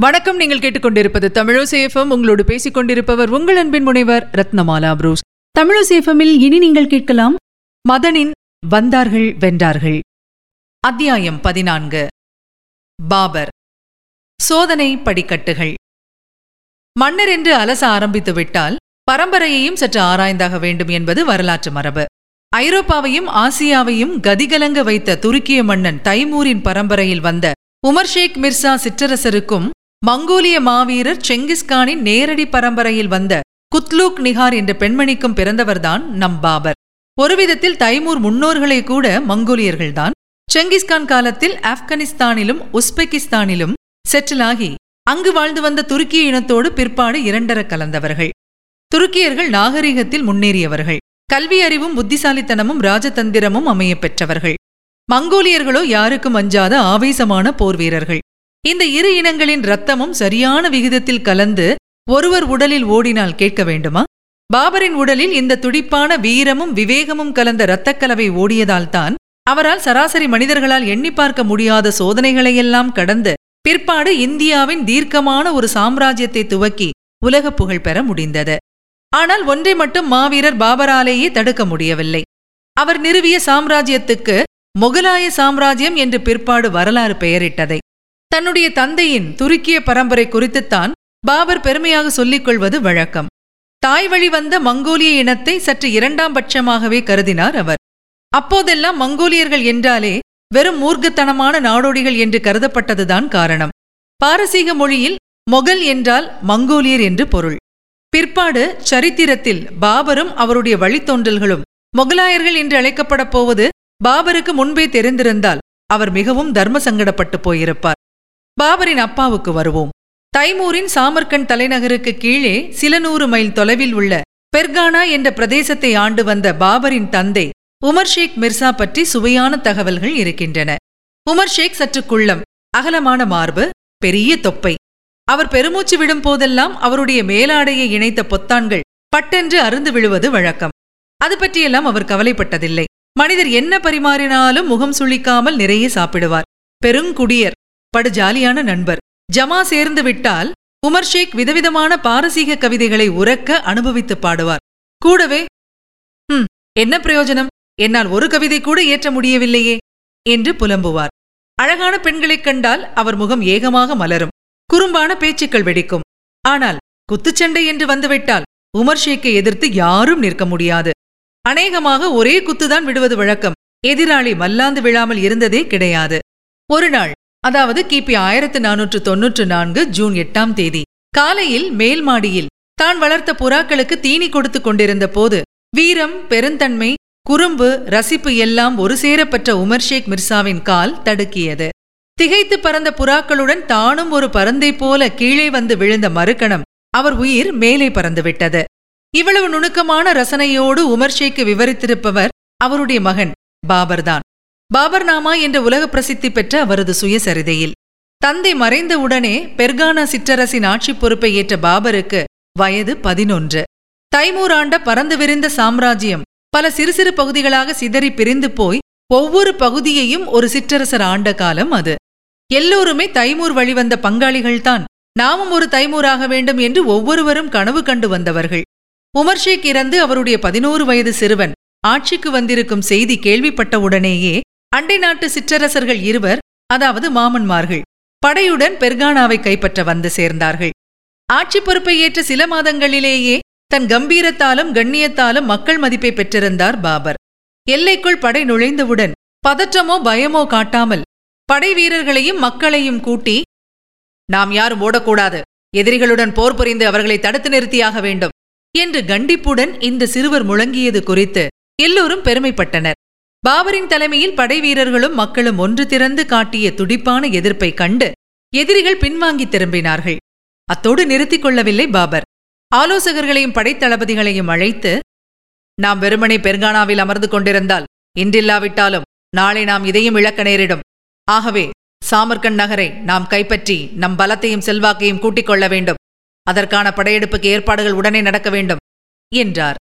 வணக்கம். நீங்கள் கேட்டுக்கொண்டிருப்பது தமிழசேஃபம் உங்களோடு பேசிக் கொண்டிருப்பவர் உங்கள் அன்பின் முனைவர் ரத்னமாலா புரூஸ். தமிழசேஃபமில் இனி நீங்கள் கேட்கலாம் மதனின் வந்தார்கள் வென்றார்கள். அத்தியாயம் பதினான்கு. பாபர். சோதனை படிக்கட்டுகள். மன்னர் என்று அலச ஆரம்பித்து விட்டால் பரம்பரையையும் சற்று ஆராய்ந்தாக வேண்டும் என்பது வரலாற்று மரபு. ஐரோப்பாவையும் ஆசியாவையும் கதிகலங்க வைத்த துருக்கிய மன்னன் தைமூரின் பரம்பரையில் வந்த உமர் ஷேக் மிர்சா சிற்றரசருக்கும் மங்கோலிய மாவீரர் செங்கிஸ்கானின் நேரடி பரம்பரையில் வந்த குத்லூக் நிகார் என்ற பெண்மணிக்கும் பிறந்தவர்தான் நம் பாபர். ஒருவிதத்தில் தைமூர் முன்னோர்களே கூட மங்கோலியர்கள்தான். செங்கிஸ்கான் காலத்தில் ஆப்கானிஸ்தானிலும் உஸ்பெகிஸ்தானிலும் செட்டிலாகி அங்கு வாழ்ந்து வந்த துருக்கிய இனத்தோடு பிற்பாடு இரண்டர கலந்தவர்கள். துருக்கியர்கள் நாகரிகத்தில் முன்னேறியவர்கள். கல்வி அறிவும் புத்திசாலித்தனமும் ராஜதந்திரமும் அமையப் பெற்றவர்கள். மங்கோலியர்களோ யாருக்கும் அஞ்சாத ஆவேசமான போர் வீரர்கள் இந்த இரு இனங்களின் ரத்தமும் சரியான விகிதத்தில் கலந்து ஒருவர் உடலில் ஓடினால் கேட்க வேண்டுமா? பாபரின் உடலில் இந்த துடிப்பான வீரமும் விவேகமும் கலந்த இரத்தக்கலவை ஓடியதால்தான் அவரால் சராசரி மனிதர்களால் எண்ணி பார்க்க முடியாத சோதனைகளையெல்லாம் கடந்து பிற்பாடு இந்தியாவின் தீர்க்கமான ஒரு சாம்ராஜ்யத்தை துவக்கி உலக புகழ் பெற முடிந்தது. ஆனால் ஒன்றை மட்டும் மாவீரர் பாபராலேயே தடுக்க முடியவில்லை. அவர் நிறுவிய சாம்ராஜ்யத்துக்கு முகலாய சாம்ராஜ்யம் என்று பிற்பாடு வரலாறு பெயரிட்டதை. தன்னுடைய தந்தையின் துருக்கிய பரம்பரை குறித்துத்தான் பாபர் பெருமையாக சொல்லிக் கொள்வது வழக்கம். தாய் வழி வந்த மங்கோலிய இனத்தை சற்று இரண்டாம் பட்சமாகவே கருதினார் அவர். அப்போதெல்லாம் மங்கோலியர்கள் என்றாலே வெறும் மூர்க்கத்தனமான நாடோடிகள் என்று கருதப்பட்டதுதான் காரணம். பாரசீக மொழியில் மொகல் என்றால் மங்கோலியர் என்று பொருள். பிற்பாடு சரித்திரத்தில் பாபரும் அவருடைய வழித்தோன்றல்களும் மொகலாயர்கள் என்று அழைக்கப்படப் போவது பாபருக்கு முன்பே தெரிந்திருந்தால் அவர் மிகவும் தர்ம சங்கடப்பட்டு போயிருப்பார். பாபரின் அப்பாவுக்கு வருவோம். தைமூரின் சாமர்கண்ட் தலைநகருக்கு கீழே சில நூறு மைல் தொலைவில் உள்ள பெர்கானா என்ற பிரதேசத்தை ஆண்டு வந்த பாபரின் தந்தை உமர் ஷேக் மிர்சா பற்றி சுவையான தகவல்கள் இருக்கின்றன. உமர் ஷேக் சற்று குள்ளம் அகலமான மார்பு பெரிய தொப்பை. அவர் பெருமூச்சு விடும் போதெல்லாம் அவருடைய மேலாடையை இணைத்த பொத்தான்கள் பட்டென்று அருந்து விழுவது வழக்கம். அது பற்றியெல்லாம் அவர் கவலைப்பட்டதில்லை. மனிதர் என்ன பரிமாறினாலும் முகம் சுழிக்காமல் நிறைய சாப்பிடுவார். பெருங்குடியர் படு ஜாலியான நண்பர். ஜமா சேர்ந்து விட்டால் உமர் ஷேக் விதவிதமான பாரசீக கவிதைகளை உறக்க அனுபவித்து பாடுவார். கூடவே ம் என்ன பிரயோஜனம்? என்னால் ஒரு கவிதை கூட ஏற்ற முடியவில்லையே என்று புலம்புவார். அழகான பெண்களைக் கண்டால் அவர் முகம் ஏகமாக மலரும். குறும்பான பேச்சுக்கள் வெடிக்கும். ஆனால் குத்துச்சண்டை என்று வந்துவிட்டால் உமர் ஷேக்கை எதிர்த்து யாரும் நிற்க முடியாது. அநேகமாக ஒரே குத்துதான் விடுவது வழக்கம். எதிராளி மல்லாந்து விழாமல் இருந்ததே கிடையாது. ஒரு நாள் அதாவது கிபி ஆயிரத்து நானூற்று தொன்னூற்று நான்கு ஜூன் எட்டாம் தேதி. காலையில் மேல் மாடியில் தான் வளர்த்த புறாக்களுக்கு தீனி கொடுத்து கொண்டிருந்த போது வீரம் பெருந்தன்மை குறும்பு ரசிப்பு எல்லாம் ஒரு சேரப்பட்ட உமர் ஷேக் மிர்சாவின் கால் தடுக்கியது. திகைத்து பறந்த புறாக்களுடன் தானும் ஒரு பறந்தை போல கீழே வந்து விழுந்த மறுக்கணம் அவர் உயிர் மேலே பறந்துவிட்டது இவ்வளவு நுணுக்கமான ரசனையோடு உமர் ஷேக்கு விவரித்திருப்பவர் அவருடைய மகன் பாபர்தான். பாபர்நாமா என்ற உலக பிரசித்தி பெற்ற அவரது சுயசரிதையில். தந்தை மறைந்த உடனே பெர்கானா சிற்றரசின் ஆட்சி பொறுப்பை ஏற்ற பாபருக்கு வயது பதினொன்று. தைமூர் ஆண்ட பறந்து விரிந்த சாம்ராஜ்யம் பல சிறு சிறு பகுதிகளாக சிதறி பிரிந்து போய் ஒவ்வொரு பகுதியையும் ஒரு சிற்றரசர் ஆண்ட காலம் அது. எல்லோருமே தைமூர் வழிவந்த பங்காளிகள்தான். நாமும் ஒரு தைமூராக வேண்டும் என்று ஒவ்வொருவரும் கனவு கண்டு வந்தவர்கள். உமர் ஷேக் இறந்து அவருடைய பதினோரு வயது சிறுவன் ஆட்சிக்கு வந்திருக்கும் செய்தி கேள்விப்பட்டவுடனேயே அண்டை நாட்டு சிற்றரசர்கள் இருவர் அதாவது மாமன்மார்கள் படையுடன் பெர்கானாவை கைப்பற்ற வந்து சேர்ந்தார்கள். ஆட்சி பொறுப்பை ஏற்ற சில மாதங்களிலேயே தன் கம்பீரத்தாலும் கண்ணியத்தாலும் மக்கள் மதிப்பை பெற்றிருந்தார் பாபர். எல்லைக்குள் படை நுழைந்தவுடன் பதற்றமோ பயமோ காட்டாமல் படை வீரர்களையும் மக்களையும் கூட்டி நாம் யாரும் ஓடக்கூடாது. எதிரிகளுடன் போர் புரிந்து அவர்களை தடுத்து நிறுத்தியாக வேண்டும் என்று கண்டிப்புடன் இந்த சிறுவர் முழங்கியது குறித்து எல்லோரும் பெருமைப்பட்டனர். பாபரின் தலைமையில் படை வீரர்களும் மக்களும் ஒன்று திறந்து காட்டிய துடிப்பான எதிர்ப்பை கண்டு எதிரிகள் பின்வாங்கி திரும்பினார்கள். அத்தோடு நிறுத்திக் கொள்ளவில்லை பாபர். ஆலோசகர்களையும் படைத்தளபதிகளையும் அழைத்து நாம் வெறுமனே பெருங்கானாவில் அமர்ந்து கொண்டிருந்தால் இன்றில்லாவிட்டாலும் நாளை நாம் இதையும் இழக்க நேரிடும். ஆகவே சாமர்கண்ட் நகரை நாம் கைப்பற்றி நம் பலத்தையும் செல்வாக்கையும் கூட்டிக் கொள்ள வேண்டும். அதற்கான படையெடுப்புக்கு ஏற்பாடுகள் உடனே நடக்க வேண்டும் என்றார்.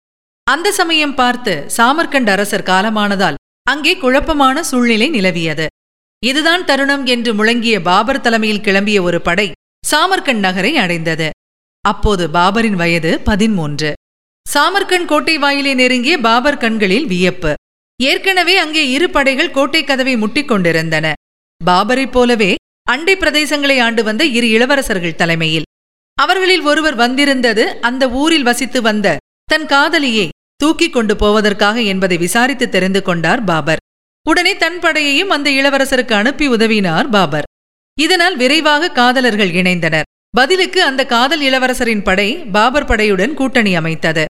அந்த சமயம் பார்த்து சாமர்கண்ட் அரசர் காலமானதால் அங்கே குழப்பமான சூழ்நிலை நிலவியது. இதுதான் தருணம் என்று முழங்கிய பாபர் தலைமையில் கிளம்பிய ஒரு படை சாமர்கண்ட் நகரை அடைந்தது. அப்போது பாபரின் வயது பதிமூன்று சாமர்கண்ட் கோட்டை வாயிலை நெருங்கிய பாபர் கண்களில் வியப்பு. ஏற்கனவே அங்கே இரு படைகள் கோட்டை கதவை முட்டிக் கொண்டிருந்தன. பாபரைப் போலவே அண்டை பிரதேசங்களை ஆண்டு வந்த இரு இளவரசர்கள் தலைமையில். அவர்களில் ஒருவர் வந்திருந்தது அந்த ஊரில் வசித்து வந்த தன் காதலியை தூக்கிக் கொண்டு போவதற்காக என்பதை விசாரித்து தெரிந்து கொண்டார் பாபர். உடனே தன் படையையும் அந்த இளவரசருக்கு அனுப்பி உதவினார் பாபர். இதனால் விரைவாக காதலர்கள் இணைந்தனர். பதிலுக்கு அந்த காதல் இளவரசரின் படை பாபர் படையுடன் கூட்டணி அமைத்தது.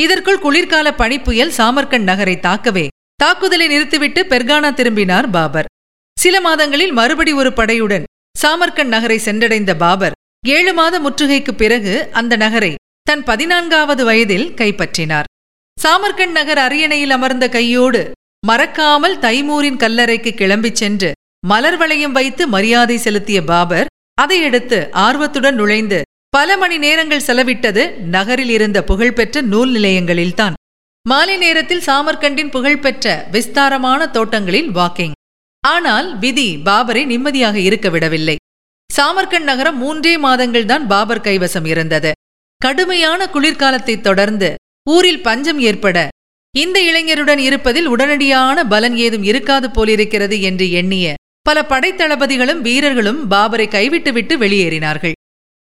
இதற்குள் குளிர்கால பனிப்புயல் சாமர்கண்ட் நகரை தாக்கவே தாக்குதலை நிறுத்திவிட்டு பெர்கானா திரும்பினார் பாபர். சில மாதங்களில் மறுபடி ஒரு படையுடன் சாமர்கண்ட் நகரை சென்றடைந்த பாபர் ஏழு மாத முற்றுகைக்குப் பிறகு அந்த நகரை தன் பதினான்காவது வயதில் கைப்பற்றினார். சாமர்கண்ட் நகர் அரியணையில் அமர்ந்த கையோடு மறக்காமல் தைமூரின் கல்லறைக்கு கிளம்பிச் சென்று மலர் வளையம் வைத்து மரியாதை செலுத்திய பாபர் அதையடுத்து ஆர்வத்துடன் நுழைந்து பல மணி நேரங்கள் செலவிட்டது நகரில் இருந்த புகழ்பெற்ற நூல் நிலையங்களில்தான். மாலை நேரத்தில் சாமர்கண்டின் புகழ்பெற்ற விஸ்தாரமான தோட்டங்களில் வாக்கிங். ஆனால் விதி பாபரை நிம்மதியாக இருக்க விடவில்லை. சாமர்கண்ட் நகரம் மூன்றே மாதங்கள்தான் பாபர் கைவசம் இருந்தது. கடுமையான குளிர்காலத்தைத் தொடர்ந்து ஊரில் பஞ்சம் ஏற்பட இந்த இளைஞருடன் இருப்பதில் உடனடியான பலன் ஏதும் இருக்காது போலிருக்கிறது என்று எண்ணிய பல படைத்தளபதிகளும் வீரர்களும் பாபரை கைவிட்டுவிட்டு வெளியேறினார்கள்.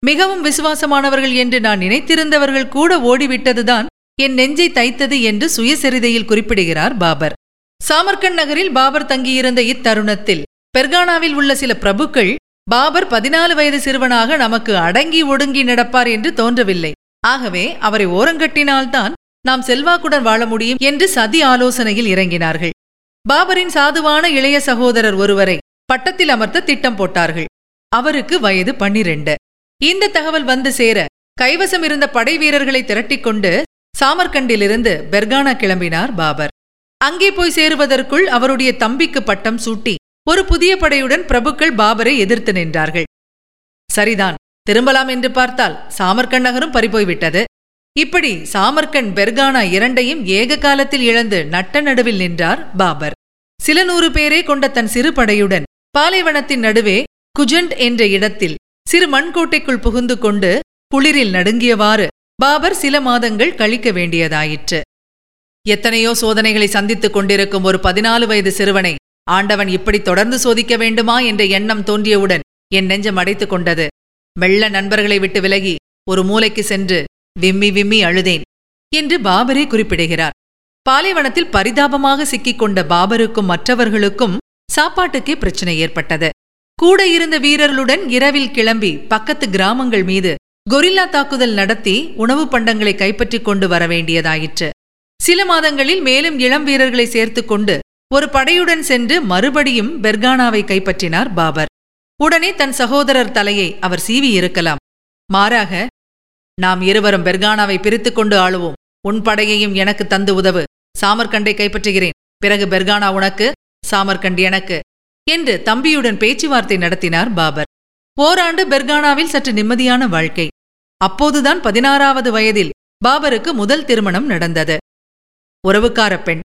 மிகவும் விசுவாசமானவர்கள் என்று நான் நினைத்திருந்தவர்கள் கூட ஓடிவிட்டதுதான் என் நெஞ்சை தைத்தது என்று சுயசரிதையில் குறிப்பிடுகிறார் பாபர். சாமர்கண்ட் நகரில் பாபர் தங்கியிருந்த இத்தருணத்தில் பெர்கானாவில் உள்ள சில பிரபுக்கள் பாபர் பதினாலு வயது சிறுவனாக நமக்கு அடங்கி ஒடுங்கி நடப்பார் என்று தோன்றவில்லை. ஆகவே அவரை ஓரங்கட்டினால்தான் நாம் செல்வாக்குடன் வாழ முடியும் என்று சதி ஆலோசனையில் இறங்கினார்கள். பாபரின் சாதுவான இளைய சகோதரர் ஒருவரை பட்டத்தில் அமர்த்த திட்டம் போட்டார்கள். அவருக்கு வயது பன்னிரண்டு. இந்த தகவல் வந்து சேர கைவசம் இருந்த படை வீரர்களை திரட்டிக்கொண்டு சாமர்கண்டிலிருந்து பெர்கானா கிளம்பினார் பாபர். அங்கே போய் சேருவதற்குள் அவருடைய தம்பிக்கு பட்டம் சூட்டி ஒரு புதிய படையுடன் பிரபுக்கள் பாபரை எதிர்த்து நின்றார்கள். சரிதான் திரும்பலாம் என்று பார்த்தால் சாமர்கண்ட் நகரும் பறிபோய்விட்டது. இப்படி சாமர்கண்ட் பெர்கானா இரண்டையும் ஏக காலத்தில் இழந்து நட்ட நடுவில் நின்றார் பாபர். சில நூறு பேரே கொண்ட தன் சிறு படையுடன் பாலைவனத்தின் நடுவே குஜண்ட் என்ற இடத்தில் சிறு மண்கோட்டைக்குள் புகுந்து கொண்டு குளிரில் நடுங்கியவாறு பாபர் சில மாதங்கள் கழிக்க வேண்டியதாயிற்று. எத்தனையோ சோதனைகளை சந்தித்துக் கொண்டிருக்கும் ஒரு பதினாலு வயது சிறுவனை ஆண்டவன் இப்படி தொடர்ந்து சோதிக்க வேண்டுமா என்ற எண்ணம் தோன்றியவுடன் என் நெஞ்சம் அடைத்துக் கொண்டது. மெல்ல நண்பர்களை விட்டு விலகி ஒரு மூலைக்கு சென்று விம்மி விம்மி அழுதேன் என்று பாபரே குறிப்பிடுகிறார். பாலைவனத்தில் பரிதாபமாக சிக்கிக்கொண்ட பாபருக்கும் மற்றவர்களுக்கும் சாப்பாட்டுக்கே பிரச்சனை ஏற்பட்டது. கூட இருந்த வீரர்களுடன் இரவில் கிளம்பி பக்கத்து கிராமங்கள் மீது கொரில்லா தாக்குதல் நடத்தி உணவுப் பண்டங்களை கைப்பற்றிக் கொண்டு வர வேண்டியதாயிற்று. சில மாதங்களில் மேலும் இளம் வீரர்களை சேர்த்துக் கொண்டு ஒரு படையுடன் சென்று மறுபடியும் பெர்கானாவை கைப்பற்றினார் பாபர். உடனே தன் சகோதரர் தலையை அவர் சீவி இருக்கலாம். மாறாக நாம் இருவரும் பெர்கானாவை பிரித்துக் கொண்டு ஆளுவோம். உன் படையையும் எனக்கு தந்து உதவு. சாமர்கண்டை கைப்பற்றுகிறேன். பிறகு பெர்கானா உனக்கு சாமர்கண்ட் எனக்கு என்று தம்பியுடன் பேச்சுவார்த்தை நடத்தினார் பாபர். ஓராண்டு பெர்கானாவில் சற்று நிம்மதியான வாழ்க்கை. அப்போதுதான் பதினாறாவது வயதில் பாபருக்கு முதல் திருமணம் நடந்தது. உறவுக்கார பெண்.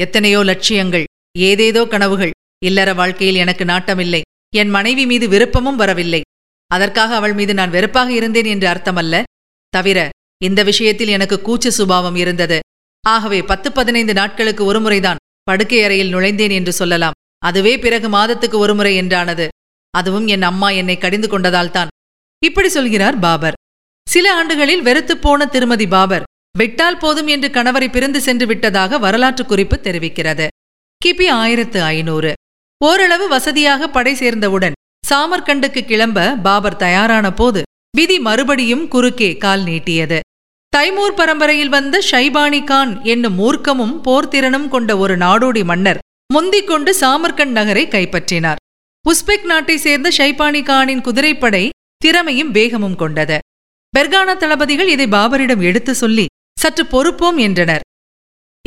எத்தனையோ லட்சியங்கள் ஏதேதோ கனவுகள். இல்லற வாழ்க்கையில் எனக்கு நாட்டமில்லை. என் மனைவி மீது விருப்பமும் வரவில்லை. அதற்காக அவள் மீது நான் வெறுப்பாக இருந்தேன் என்று அர்த்தமல்ல. தவிர இந்த விஷயத்தில் எனக்கு கூச்ச சுபாவம் இருந்தது. ஆகவே பத்து பதினைந்து நாட்களுக்கு ஒருமுறைதான் படுக்கை அறையில் நுழைந்தேன் என்று சொல்லலாம். அதுவே பிறகு மாதத்துக்கு ஒருமுறை என்றானது. அதுவும் என் அம்மா என்னை கடிந்து கொண்டதால்தான் இப்படி சொல்கிறார் பாபர். சில ஆண்டுகளில் வெறுத்துப் போன திருமதி பாபர் விட்டால் போதும் என்று கணவரை பிரிந்து சென்று விட்டதாக வரலாற்று குறிப்பு தெரிவிக்கிறது. கிபி ஆயிரத்து ஐநூறு. ஓரளவு வசதியாக படை சேர்ந்தவுடன் சாமர்கண்டுக்கு கிளம்ப பாபர் தயாரான போது விதி மறுபடியும் குறுக்கே கால் நீட்டியது. தைமூர் பரம்பரையில் வந்த ஷைபானி கான் என்னும் மூர்க்கமும் போர்த்திறனும் கொண்ட ஒரு நாடோடி மன்னர் முந்திக் கொண்டு சாமர்கண்ட் நகரை கைப்பற்றினார். உஸ்பெக் நாட்டை சேர்ந்த ஷைபானி கானின் குதிரைப்படை திறமையும் வேகமும் கொண்டது. பெர்கானா தளபதிகள் இதை பாபரிடம் எடுத்து சொல்லி சற்று பொறுப்போம் என்றனர்.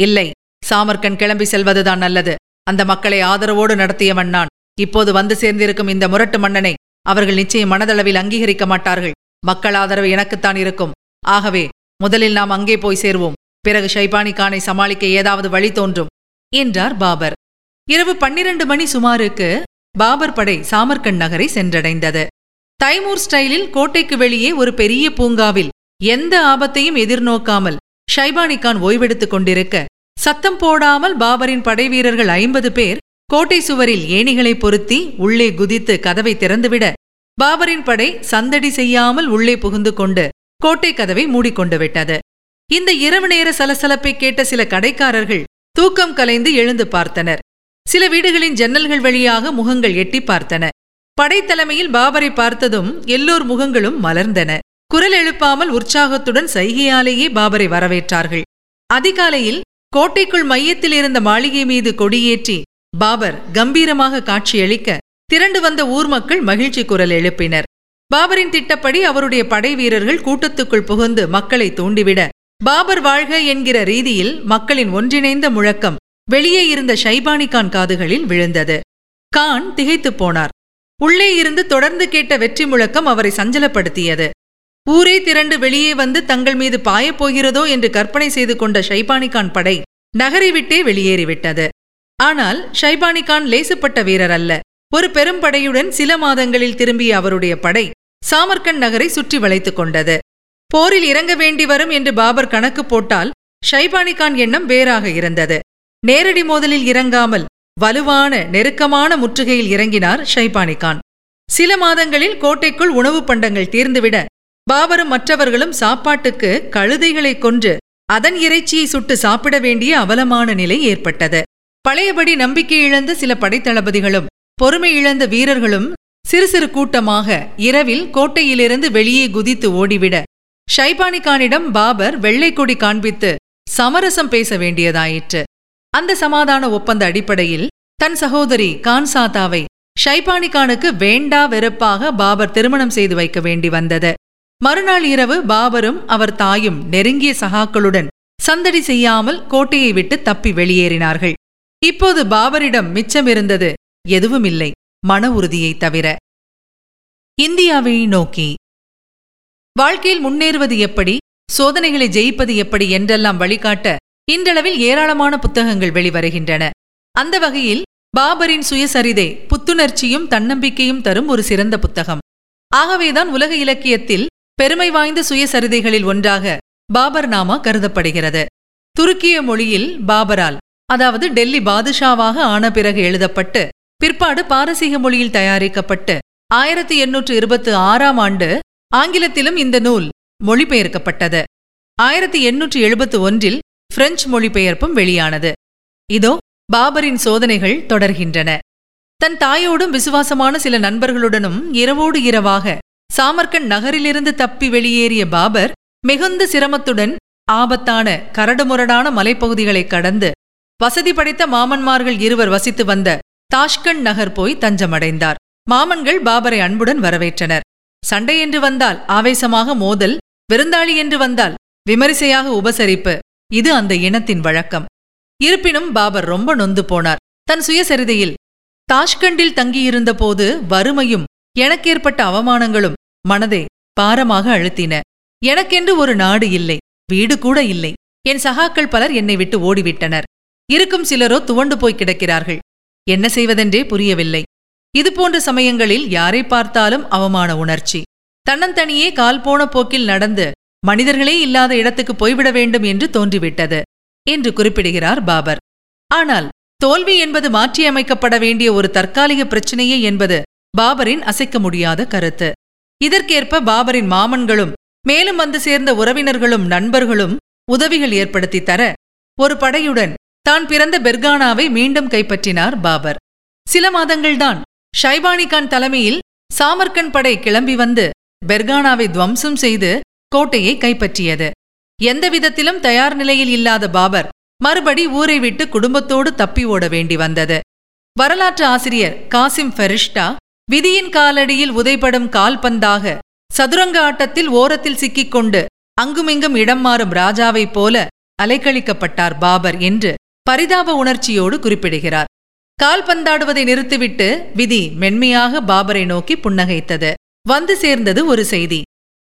இல்லை சாமர்கண்ட் கிளம்பி செல்வதுதான் நல்லது. அந்த மக்களை ஆதரவோடு நடத்தியவன் நான். இப்போது வந்து சேர்ந்திருக்கும் இந்த முரட்டு மன்னனை அவர்கள் நிச்சயம் மனதளவில் அங்கீகரிக்க மாட்டார்கள். மக்கள் ஆதரவு எனக்குத்தான் இருக்கும். ஆகவே முதலில் நாம் அங்கே போய் சேர்வோம். பிறகு ஷைபானி கானை சமாளிக்க ஏதாவது வழி தோன்றும் என்றார் பாபர். இரவு பன்னிரண்டு மணி சுமாருக்கு பாபர் படை சாமர்கண்ட் நகரை சென்றடைந்தது. தைமூர் ஸ்டைலில் கோட்டைக்கு வெளியே ஒரு பெரிய பூங்காவில் எந்த ஆபத்தையும் எதிர்நோக்காமல் ஷைபானி கான் ஓய்வெடுத்துக் கொண்டிருக்க சத்தம் போடாமல் பாபரின் படைவீரர்கள் ஐம்பது பேர் கோட்டை சுவரில் ஏணிகளை பொருத்தி உள்ளே குதித்து கதவை திறந்துவிட பாபரின் படை சந்தடி செய்யாமல் உள்ளே புகுந்து கொண்டு கோட்டை கதவை மூடிக்கொண்டு விட்டது. இந்த இரவு நேர சலசலப்பை கேட்ட சில கடைக்காரர்கள் தூக்கம் கலைந்து எழுந்து பார்த்தனர். சில வீடுகளின் ஜன்னல்கள் வழியாக முகங்கள் எட்டி பார்த்தன. படைத்தலைமையில் பாபரை பார்த்ததும் எல்லோர் முகங்களும் மலர்ந்தன. குரல் எழுப்பாமல் உற்சாகத்துடன் சைகையாலேயே பாபரை வரவேற்றார்கள். அதிகாலையில் கோட்டைக்குள் மையத்தில் இருந்த மாளிகை மீது கொடியேற்றி பாபர் கம்பீரமாக காட்சியளிக்க திரண்டு வந்த ஊர் மக்கள் மகிழ்ச்சி குரல் எழுப்பினர். பாபரின் திட்டப்படி அவருடைய படை வீரர்கள் கூட்டத்துக்குள் புகுந்து மக்களை தூண்டிவிட பாபர் வாழ்க என்கிற ரீதியில் மக்களின் ஒன்றிணைந்த முழக்கம் வெளியே இருந்த ஷைபானி கான் காதுகளில் விழுந்தது. கான் திகைத்துப் போனார். உள்ளே இருந்து தொடர்ந்து கேட்ட வெற்றி முழக்கம் அவரை சஞ்சலப்படுத்தியது. ஊரே திரண்டு வெளியே வந்து தங்கள் மீது பாயப் போகிறதோ என்று கற்பனை செய்து கொண்ட ஷைபானிகான் படை நகரை விட்டே வெளியேறிவிட்டது. ஆனால் ஷைபானிகான் லேசுப்பட்ட வீரர் அல்ல. ஒரு பெரும் படையுடன் சில மாதங்களில் திரும்பிய அவருடைய படை சாமர்கண்ட் நகரை சுற்றி வளைத்துக் கொண்டது. போரில் இறங்க வேண்டி வரும் என்று பாபர் கணக்கு போட்டால் ஷைபானிகான் எண்ணம் வேறாக இருந்தது. நேரடி மோதலில் இறங்காமல் வலுவான நெருக்கமான முற்றுகையில் இறங்கினார் ஷைபானிகான். சில மாதங்களில் கோட்டைக்குள் உணவுப் பண்டங்கள் தீர்ந்துவிட பாபரும் மற்றவர்களும் சாப்பாட்டுக்கு கழுதைகளை கொன்று அதன் இறைச்சியை சுட்டு சாப்பிட வேண்டிய அவலமான நிலை ஏற்பட்டது. பழையபடி நம்பிக்கை இழந்த சில படைத்தளபதிகளும் பொறுமை இழந்த வீரர்களும் சிறு சிறு கூட்டமாக இரவில் கோட்டையிலிருந்து வெளியே குதித்து ஓடிவிட ஷைபானி கானிடம் பாபர் வெள்ளை கொடி காண்பித்து சமரசம் பேச வேண்டியதாயிற்று. அந்த சமாதான ஒப்பந்த அடிப்படையில் தன் சகோதரி கான்சாத்தாவை ஷைபானி கானுக்கு வேண்டா வெறுப்பாக பாபர் திருமணம் செய்து வைக்க வேண்டி வந்தது. மறுநாள் இரவு பாபரும் அவர் தாயும் நெருங்கிய சகாக்களுடன் சந்தடி செய்யாமல் கோட்டையை விட்டு தப்பி வெளியேறினார்கள். இப்போது பாபரிடம் மிச்சமிருந்தது எதுவுமில்லை மன உறுதியை தவிர. இந்தியாவை நோக்கி வாழ்க்கையில் முன்னேறுவது எப்படி சோதனைகளை ஜெயிப்பது எப்படி என்றெல்லாம் வழிகாட்ட இன்றளவில் ஏராளமான புத்தகங்கள் வெளிவருகின்றன. அந்த வகையில் பாபரின் சுயசரிதை புத்துணர்ச்சியும் தன்னம்பிக்கையும் தரும் ஒரு சிறந்த புத்தகம். ஆகவேதான் உலக இலக்கியத்தில் பெருமை வாய்ந்த சுயசரிதைகளில் ஒன்றாக பாபர் நாமா கருதப்படுகிறது. துருக்கிய மொழியில் பாபரால் அதாவது டெல்லி பாதுஷாவாக ஆன பிறகு எழுதப்பட்டு பிற்பாடு பாரசீக மொழியில் தயாரிக்கப்பட்டு ஆயிரத்தி எண்ணூற்று இருபத்தி ஆறாம் ஆண்டு ஆங்கிலத்திலும் இந்த நூல் மொழிபெயர்க்கப்பட்டது. ஆயிரத்தி எண்ணூற்று எழுபத்து ஒன்றில் பிரெஞ்சு மொழிபெயர்ப்பும் வெளியானது. இதோ பாபரின் சோதனைகள் தொடர்கின்றன. தன் தாயோடும் விசுவாசமான சில நண்பர்களுடனும் இரவோடு இரவாக சாமர்கண்ட் நகரிலிருந்து தப்பி வெளியேறிய பாபர் மிகுந்த சிரமத்துடன் ஆபத்தான கரடுமுரடான மலைப்பகுதிகளைக் கடந்து வசதி படைத்த மாமன்மார்கள் இருவர் வசித்து வந்த தாஷ்கண்ட் நகர் போய் தஞ்சமடைந்தார். மாமன்கள் பாபரை அன்புடன் வரவேற்றனர். சண்டை என்று வந்தால் ஆவேசமாக மோதல் விருந்தாளி என்று வந்தால் விமரிசையாக உபசரிப்பு இது அந்த இனத்தின் வழக்கம். இருப்பினும் பாபர் ரொம்ப நொந்து போனார். தன் சுயசரிதையில் தாஷ்கண்டில் தங்கியிருந்த போது வறுமையும் எனக்கேற்பட்ட அவமானங்களும் மனதை பாரமாக அழுத்தின. எனக்கென்று ஒரு நாடு இல்லை வீடு கூட இல்லை. என் சகாக்கள் பலர் என்னை விட்டு ஓடிவிட்டனர். இருக்கும் சிலரோ துவண்டு போய் கிடக்கிறார்கள். என்ன செய்வதென்றே புரியவில்லை. இதுபோன்ற சமயங்களில் யாரை பார்த்தாலும் அவமான உணர்ச்சி. தன்னந்தனியே கால் போன போக்கில் நடந்து மனிதர்களே இல்லாத இடத்துக்கு போய்விட வேண்டும் என்று தோன்றிவிட்டது என்று குறிப்பிடுகிறார் பாபர். ஆனால் தோல்வி என்பது மாற்றியமைக்கப்பட வேண்டிய ஒரு தற்காலிக பிரச்சினையே என்பது பாபரின் அசைக்க முடியாத கருத்து. இதற்கேற்ப பாபரின் மாமன்களும் மேலும் வந்து சேர்ந்த உறவினர்களும் நண்பர்களும் உதவிகள் ஏற்படுத்தி தர ஒரு படையுடன் தான் பிறந்த பெர்கானாவை மீண்டும் கைப்பற்றினார் பாபர். சில மாதங்கள்தான் ஷைபானி கான் தலைமையில் சாமர்கன் படை கிளம்பி வந்து பெர்கானாவை துவம்சம் செய்து கோட்டையை கைப்பற்றியது. எந்த விதத்திலும் தயார் நிலையில் இல்லாத பாபர் மறுபடி ஊரை விட்டு குடும்பத்தோடு தப்பி ஓட வேண்டி வந்தது. வரலாற்று ஆசிரியர் காசிம் ஃபெரிஷ்டா விதியின் காலடியில் உதைபடும் கால்பந்தாக சதுரங்க ஆட்டத்தில் ஓரத்தில் சிக்கிக்கொண்டு அங்குமிங்கும் இடம் மாறும் ராஜாவைப் போல அலைக்கழிக்கப்பட்டார் பாபர் என்று பரிதாப உணர்ச்சியோடு குறிப்பிடுகிறார். கால்பந்தாடுவதை நிறுத்திவிட்டு விதி மென்மையாக பாபரை நோக்கி புன்னகைத்தது. வந்து சேர்ந்தது ஒரு செய்தி.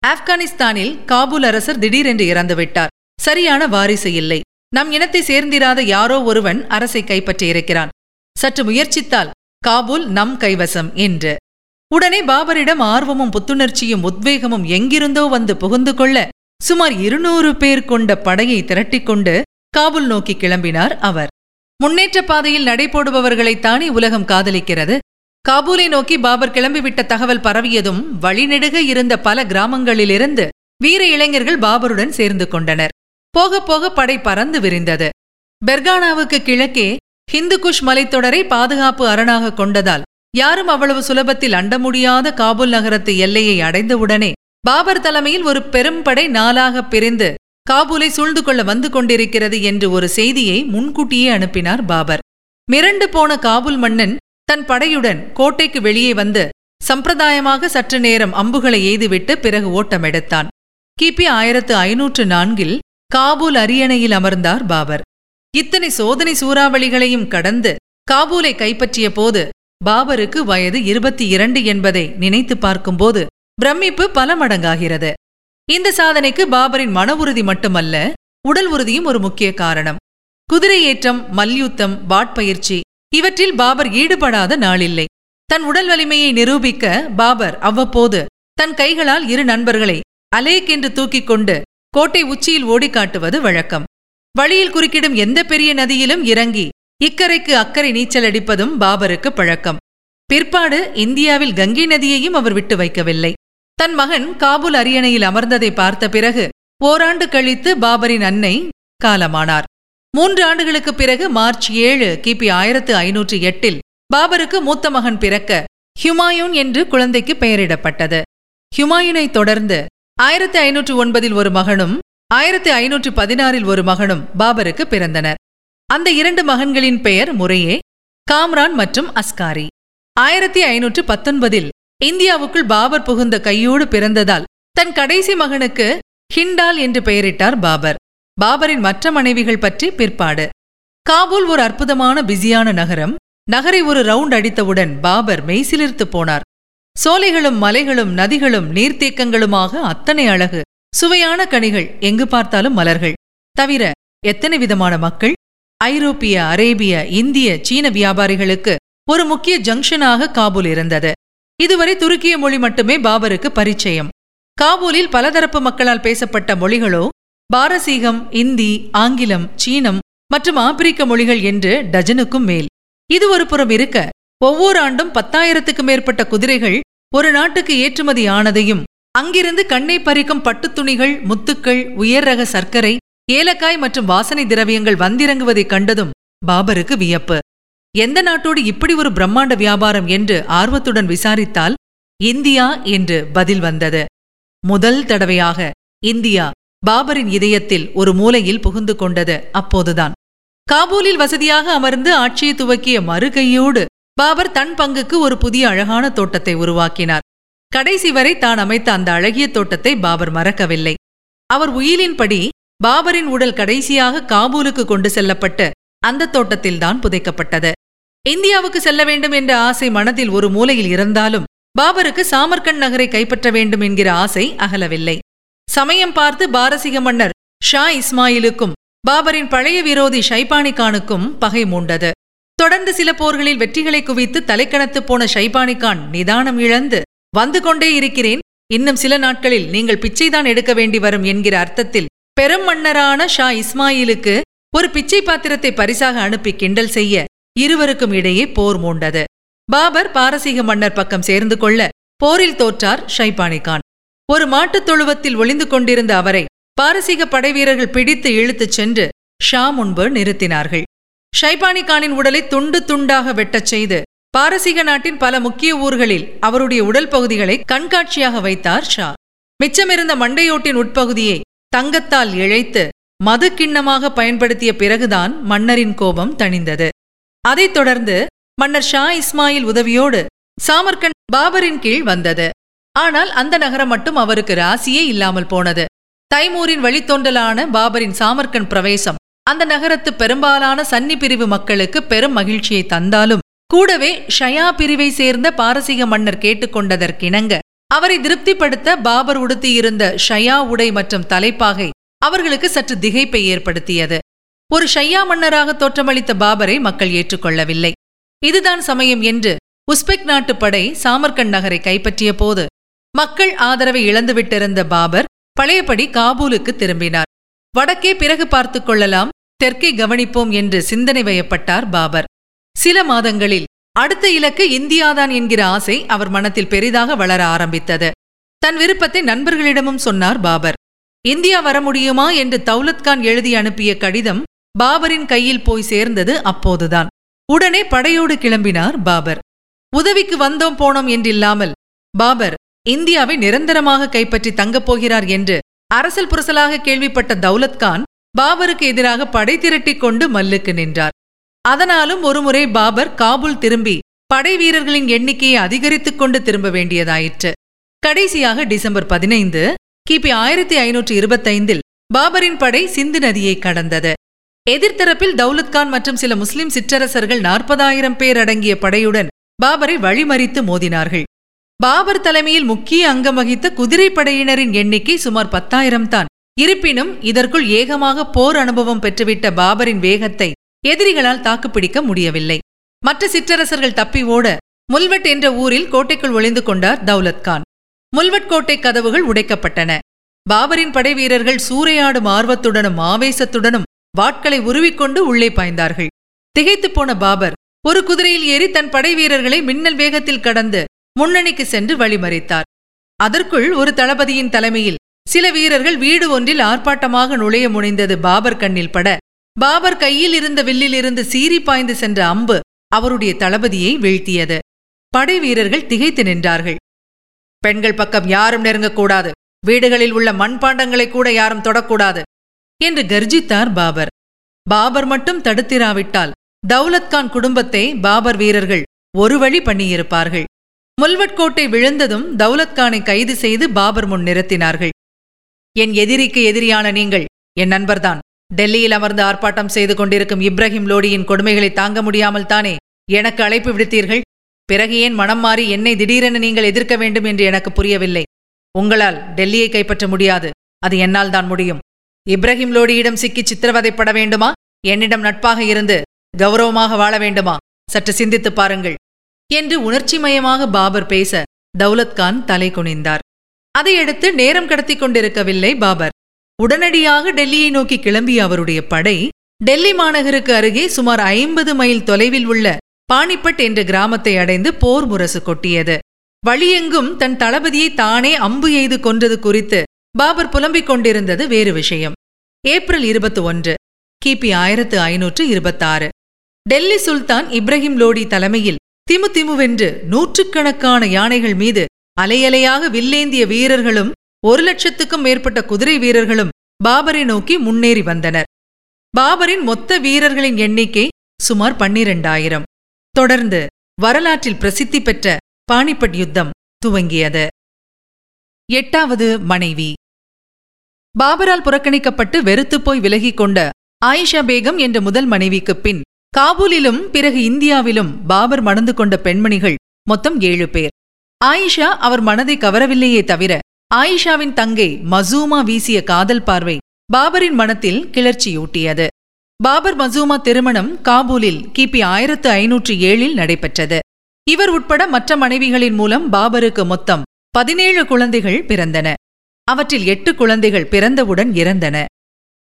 ஆப்கானிஸ்தானில் காபூல் அரசர் திடீரென்று இறந்துவிட்டார். சரியான வாரிசு இல்லை. நம் இனத்தை சேர்ந்திராத யாரோ ஒருவன் அரசை கைப்பற்றியிருக்கிறான். சற்று முயற்சித்தால் காபூல் நம் கைவசம் என்று. உடனே பாபரிடம் ஆர்வமும் புத்துணர்ச்சியும் உத்வேகமும் எங்கிருந்தோ வந்து புகுந்து கொள்ள சுமார் இருநூறு பேர் கொண்ட படையை திரட்டிக்கொண்டு காபுல் நோக்கி கிளம்பினார் அவர். முன்னேற்ற பாதையில் நடைபோடுபவர்களைத்தானே உலகம் காதலிக்கிறது. காபூலை நோக்கி பாபர் கிளம்பிவிட்ட தகவல் பரவியதும் வழிநெடுக இருந்த பல கிராமங்களிலிருந்து வீர இளைஞர்கள் பாபருடன் சேர்ந்து கொண்டனர். போக போக படை பறந்து விரிந்தது. பெர்கானாவுக்கு கிழக்கே ஹிந்துகுஷ் மலைத்தொடரை பாதுகாப்பு அரணாக கொண்டதால் யாரும் அவ்வளவு சுலபத்தில் அண்ட முடியாத காபூல் நகரத்து எல்லையை அடைந்தவுடனே பாபர் தலைமையில் ஒரு பெரும்படை நாளாக பிரிந்து காபூலை சூழ்ந்து கொள்ள வந்து கொண்டிருக்கிறது என்று ஒரு செய்தியை முன்கூட்டியே அனுப்பினார் பாபர். மிரண்டு போன காபூல் மன்னன் தன் படையுடன் கோட்டைக்கு வெளியே வந்து சம்பிரதாயமாக சற்று நேரம் அம்புகளை எய்துவிட்டு பிறகு ஓட்டமெடுத்தான். கிபி ஆயிரத்து ஐநூற்று நான்கில் காபூல் அரியணையில் அமர்ந்தார் பாபர். இத்தனை சோதனை சூறாவளிகளையும் கடந்து காபூலை கைப்பற்றிய போது பாபருக்கு வயது இருபத்தி இரண்டு என்பதை நினைத்து பார்க்கும்போது பிரமிப்பு பல மடங்காகிறது. இந்த சாதனைக்கு பாபரின் மன உறுதி மட்டுமல்ல உடல் உறுதியும் ஒரு முக்கிய காரணம். குதிரை ஏற்றம் மல்யுத்தம் வாட்பயிற்சி இவற்றில் பாபர் ஈடுபடாத நாளில்லை. தன் உடல் வலிமையை நிரூபிக்க பாபர் அவ்வப்போது தன் கைகளால் இரு நண்பர்களை அலேக் என்று தூக்கிக் கொண்டு கோட்டை உச்சியில் ஓடி காட்டுவது வழக்கம். வழியில் குறுக்கிடும் எந்த பெரிய நதியிலும் இறங்கி இக்கரைக்கு அக்கறை நீச்சல் அடிப்பதும் பாபருக்கு பழக்கம். பிற்பாடு இந்தியாவில் கங்கை நதியையும் அவர் விட்டு வைக்கவில்லை. தன் மகன் காபூல் அரியணையில் அமர்ந்ததை பார்த்த பிறகு ஓராண்டு கழித்து பாபரின் அன்னை காலமானார். மூன்று ஆண்டுகளுக்குப் பிறகு மார்ச் ஏழு கிபி ஆயிரத்து ஐநூற்று எட்டில் பாபருக்கு மூத்த மகன் பிறக்க ஹுமாயூன் என்று குழந்தைக்கு பெயரிடப்பட்டது. ஹுமாயூனை தொடர்ந்து ஆயிரத்தி ஐநூற்று ஒன்பதில் ஒரு மகனும் ஆயிரத்தி ஐநூற்று பதினாறில் ஒரு மகனும் பாபருக்கு பிறந்தனர். அந்த இரண்டு மகன்களின் பெயர் முறையே காம்ரான் மற்றும் அஸ்காரி. ஆயிரத்தி ஐநூற்று பத்தொன்பதில் இந்தியாவுக்குள் பாபர் புகுந்த கையோடு பிறந்ததால் தன் கடைசி மகனுக்கு ஹிண்டால் என்று பெயரிட்டார் பாபர். பாபரின் மற்ற மனைவிகள் பற்றி பிற்பாடு. காபூல் ஒரு அற்புதமான பிஸியான நகரம். நகரை ஒரு ரவுண்ட் அடித்தவுடன் பாபர் மெய்சிலிர்த்து போனார். சோலைகளும் மலைகளும் நதிகளும் நீர்த்தேக்கங்களுமாக அத்தனை அழகு. சுவையான கனிகள் எங்கு பார்த்தாலும் மலர்கள். தவிர எத்தனை விதமான மக்கள்? ஐரோப்பிய அரேபிய இந்திய சீன வியாபாரிகளுக்கு ஒரு முக்கிய ஜங்ஷனாக காபூல் இருந்தது. இதுவரை துருக்கிய மொழி மட்டுமே பாபருக்கு பரிச்சயம். காபூலில் பலதரப்பு மக்களால் பேசப்பட்ட மொழிகளோ பாரசீகம் இந்தி ஆங்கிலம் சீனம் மற்றும் ஆப்பிரிக்க மொழிகள் என்று டஜனுக்கும் மேல். இது ஒரு புறம் இருக்க ஒவ்வொரு ஆண்டும் பத்தாயிரத்துக்கு மேற்பட்ட குதிரைகள் ஒரு நாட்டுக்கு ஏற்றுமதி ஆனதையும் அங்கிருந்து கண்ணை பறிக்கும் பட்டுத் துணிகள் முத்துக்கள் உயர் ரக சர்க்கரை ஏலக்காய் மற்றும் வாசனை திரவியங்கள் வந்திறங்குவதைக் கண்டதும் பாபருக்கு வியப்பு. எந்த நாட்டோடு இப்படி ஒரு பிரம்மாண்ட வியாபாரம் என்று ஆர்வத்துடன் விசாரித்தால் இந்தியா என்று பதில் வந்தது. முதல் தடவையாக இந்தியா பாபரின் இதயத்தில் ஒரு மூலையில் புகுந்து கொண்டது அப்போதுதான். காபூலில் வசதியாக அமர்ந்து ஆட்சியை துவக்கிய மறுகையோடு பாபர் தன் பங்குக்கு ஒரு புதிய அழகான தோட்டத்தை உருவாக்கினார். கடைசி வரை தான் அமைத்த அந்த அழகிய தோட்டத்தை பாபர் மறக்கவில்லை. அவர் உயிலின்படி பாபரின் உடல் கடைசியாக காபூலுக்கு கொண்டு செல்லப்பட்டு அந்த தோட்டத்தில்தான் புதைக்கப்பட்டது. இந்தியாவுக்கு செல்ல வேண்டும் என்ற ஆசை மனதில் ஒரு மூலையில் இருந்தாலும் பாபருக்கு சாமர்கண்ட் நகரை கைப்பற்ற வேண்டும் என்கிற ஆசை அகலவில்லை. சமயம் பார்த்து பாரசீக மன்னர் ஷா இஸ்மாயிலுக்கும் பாபரின் பழைய விரோதி ஷைபானிகானுக்கும் பகை மூண்டது. தொடர்ந்து சில போர்களில் வெற்றிகளை குவித்து தலைக்கணத்து போன ஷைபானிகான் நிதானம் இழந்து வந்து கொண்டே இருக்கிறேன். இன்னும் சில நாட்களில் நீங்கள் பிச்சைதான் எடுக்க வேண்டி வரும் என்கிற அர்த்தத்தில் பெரும் மன்னரான ஷா இஸ்மாயிலுக்கு ஒரு பிச்சை பாத்திரத்தை பரிசாக அனுப்பி கிண்டல் செய்ய இருவருக்கும் இடையே போர் மூண்டது. பாபர் பாரசீக மன்னர் பக்கம் சேர்ந்து கொள்ள போரில் தோற்றார் ஷைபானி கான் ஒரு மாட்டுத் தொழுவத்தில் ஒளிந்து கொண்டிருந்த அவரை பாரசீக படைவீரர்கள் பிடித்து இழுத்துச் சென்று ஷா முன்பு நிறுத்தினார்கள். ஷைபானி கானின் உடலை துண்டு துண்டாக வெட்டச் செய்து பாரசீக நாட்டின் பல முக்கிய ஊர்களில் அவருடைய உடல் பகுதிகளை கண்காட்சியாக வைத்தார் ஷா. மிச்சமிருந்த மண்டையோட்டின் உட்பகுதியை தங்கத்தால் இழைத்து மது கிண்ணமாக பயன்படுத்திய பிறகுதான் மன்னரின் கோபம் தணிந்தது. அதைத் தொடர்ந்து மன்னர் ஷா இஸ்மாயில் உதவியோடு சாமர்கண்ட் பாபரின் கீழ் வந்தது. ஆனால் அந்த நகரம் மட்டும் அவருக்கு ராசியே இல்லாமல் போனது. தைமூரின் வழித்தோன்றலான பாபரின் சாமர்கண்ட் பிரவேசம் அந்த நகரத்து பெரும்பாலான சன்னி பிரிவு மக்களுக்கு பெரும் மகிழ்ச்சியை தந்தாலும் கூடவே ஷயா பிரிவை சேர்ந்த பாரசீக மன்னர் கேட்டுக்கொண்டதற்கிணங்க. அவரை திருப்திப்படுத்த பாபர் உடுத்தியிருந்த ஷயா உடை மற்றும் தலைப்பாகை அவர்களுக்கு சற்று திகைப்பை ஏற்படுத்தியது. ஒரு ஷையா மன்னராக தோற்றமளித்த பாபரை மக்கள் ஏற்றுக்கொள்ளவில்லை. இதுதான் சமயம் என்று உஸ்பெக் நாட்டு படை சாமர்கண்ட் நகரை கைப்பற்றிய போது மக்கள் ஆதரவை இழந்துவிட்டிருந்த பாபர் பழையபடி காபூலுக்கு திரும்பினார். வடக்கே பிறகு பார்த்துக் கொள்ளலாம் தெற்கே கவனிப்போம் என்று சிந்தனை வயப்பட்டார் பாபர். சில மாதங்களில் அடுத்த இலக்கு இந்தியாதான் என்கிற ஆசை அவர் மனத்தில் பெரிதாக வளர ஆரம்பித்தது. தன் விருப்பத்தை நண்பர்களிடமும் சொன்னார் பாபர். இந்தியா வர முடியுமா என்று தௌலத்கான் எழுதி அனுப்பிய கடிதம் பாபரின் கையில் போய் சேர்ந்தது அப்போதுதான். உடனே படையோடு கிளம்பினார் பாபர். உதவிக்கு வந்தோம் போனோம் என்றில்லாமல் பாபர் இந்தியாவை நிரந்தரமாக கைப்பற்றி தங்கப் போகிறார் என்று அரசல் புரசலாக கேள்விப்பட்ட தௌலத்கான் பாபருக்கு எதிராக படை திரட்டிக் கொண்டு மல்லுக்கு நின்றார். அதனாலும் ஒருமுறை பாபர் காபூல் திரும்பி படை வீரர்களின் எண்ணிக்கையை அதிகரித்துக் கொண்டு திரும்ப வேண்டியதாயிற்று. கடைசியாக டிசம்பர் பதினைந்து கிபி ஆயிரத்தி ஐநூற்றி இருபத்தைந்தில் பாபரின் படை சிந்து நதியை கடந்தது. எதிர்த்தரப்பில் தௌலத்கான் மற்றும் சில முஸ்லிம் சிற்றரசர்கள் நாற்பதாயிரம் பேர் அடங்கிய படையுடன் பாபரை வழிமறித்து மோதினார்கள். பாபர் தலைமையில் முக்கிய அங்கம் வகித்த குதிரைப்படையினரின் எண்ணிக்கை சுமார் பத்தாயிரம் தான். இருப்பினும் இதற்குள் ஏகமாக போர் அனுபவம் பெற்றுவிட்ட பாபரின் வேகத்தை எதிரிகளால் தாக்குப்பிடிக்க முடியவில்லை. மற்ற சிற்றரசர்கள் தப்பி ஓட முல்வெட் என்ற ஊரில் கோட்டைக்குள் ஒளிந்து கொண்டார் தௌலத்கான் முல்வெட் கோட்டை கதவுகள் உடைக்கப்பட்டன. பாபரின் படைவீரர்கள் சூறையாடும் ஆர்வத்துடனும் ஆவேசத்துடனும் வாட்களை உருவிக்கொண்டு உள்ளே பாய்ந்தார்கள். திகைத்துப் போன பாபர் ஒரு குதிரையில் ஏறி தன் படைவீரர்களை மின்னல் வேகத்தில் கடந்து முன்னணிக்கு சென்று வழிமறித்தார். அதற்குள் ஒரு தளபதியின் தலைமையில் சில வீரர்கள் வீடு ஒன்றில் ஆர்ப்பாட்டமாக நுழைய முனைந்தது பாபர் கண்ணில் பட பாபர் கையில் இருந்த வில்லிலிருந்து சீறி பாய்ந்து சென்ற அம்பு அவருடைய தளபதியை வீழ்த்தியது. படை வீரர்கள் திகைத்து நின்றார்கள். பெண்கள் பக்கம் யாரும் நெருங்கக்கூடாது வீடுகளில் உள்ள மண்பாண்டங்களை கூட யாரும் தொடக்கூடாது என்று கர்ஜித்தார் பாபர். பாபர் மட்டும் தடுத்திராவிட்டால் தௌலத்கான் குடும்பத்தை பாபர் வீரர்கள் ஒரு வழி பண்ணியிருப்பார்கள். முல்வட்கோட்டை விழுந்ததும் தௌலத்கானை கைது செய்து பாபர் முன் நிறுத்தினார்கள். என் எதிரிக்கு எதிரியான நீங்கள் என் நண்பர்தான். டெல்லியில் அமர்ந்து ஆர்ப்பாட்டம் செய்து கொண்டிருக்கும் இப்ராஹிம் லோடியின் கொடுமைகளை தாங்க முடியாமல் தானே எனக்கு அழைப்பு விடுத்தீர்கள்? பிறகு ஏன் மனம் மாறி என்னை திடீரென நீங்கள் எதிர்க்க வேண்டும் என்று எனக்கு புரியவில்லை. உங்களால் டெல்லியை கைப்பற்ற முடியாது. அது என்னால் தான் முடியும். இப்ராஹிம் லோடியிடம் சிக்கி சித்திரவதைப்பட வேண்டுமா? என்னிடம் நட்பாக இருந்து கௌரவமாக வாழ வேண்டுமா? சற்று சிந்தித்துப் பாருங்கள். என்று உணர்ச்சிமயமாக பாபர் பேச தௌலத்கான் தலை குனிந்தார். அதையடுத்து நேரம் கடத்திக் கொண்டிருக்கவில்லை பாபர். உடனடியாக டெல்லியை நோக்கி கிளம்பிய அவருடைய படை டெல்லி மாநகருக்கு அருகே சுமார் ஐம்பது மைல் தொலைவில் உள்ள பானிப்பட் என்ற கிராமத்தை அடைந்து போர் முரசு கொட்டியது. வழியெங்கும் தன் தளபதியை தானே அம்பு எய்து கொன்றது குறித்து பாபர் புலம்பிக் கொண்டிருந்தது வேறு விஷயம். ஏப்ரல் இருபத்தி ஒன்று கிபி ஆயிரத்து ஐநூற்று இருபத்தாறு. டெல்லி சுல்தான் இப்ராஹிம் லோடி தலைமையில் திமு திமுவென்று நூற்றுக்கணக்கான யானைகள் மீது அலையலையாக வில்லேந்திய வீரர்களும் ஒரு லட்சத்துக்கும் மேற்பட்ட குதிரை வீரர்களும் பாபரை நோக்கி முன்னேறி வந்தனர். பாபரின் மொத்த வீரர்களின் எண்ணிக்கை சுமார் பன்னிரண்டாயிரம். தொடர்ந்து வரலாற்றில் பிரசித்தி பெற்ற பானிபட் யுத்தம் துவங்கியது. எட்டாவது மனைவி. பாபரால் புறக்கணிக்கப்பட்டு வெறுத்துப்போய் விலகிக் கொண்ட ஆயிஷா பேகம் என்ற முதல் மனைவிக்குப் பின் காபூலிலும் பிறகு இந்தியாவிலும் பாபர் மணந்து கொண்ட பெண்மணிகள் மொத்தம் ஏழு பேர். ஆயிஷா அவர் மனதை கவரவில்லையே தவிர ஆயிஷாவின் தங்கை மசூமா வீசிய காதல் பார்வை பாபரின் மனத்தில் கிளர்ச்சியூட்டியது. பாபர் மசூமா திருமணம் காபூலில் கிபி ஆயிரத்து ஐநூற்று ஏழில் நடைபெற்றது. இவர் உட்பட மற்ற மனைவிகளின் மூலம் பாபருக்கு மொத்தம் பதினேழு குழந்தைகள் பிறந்தன. அவற்றில் எட்டு குழந்தைகள் பிறந்தவுடன் இறந்தன.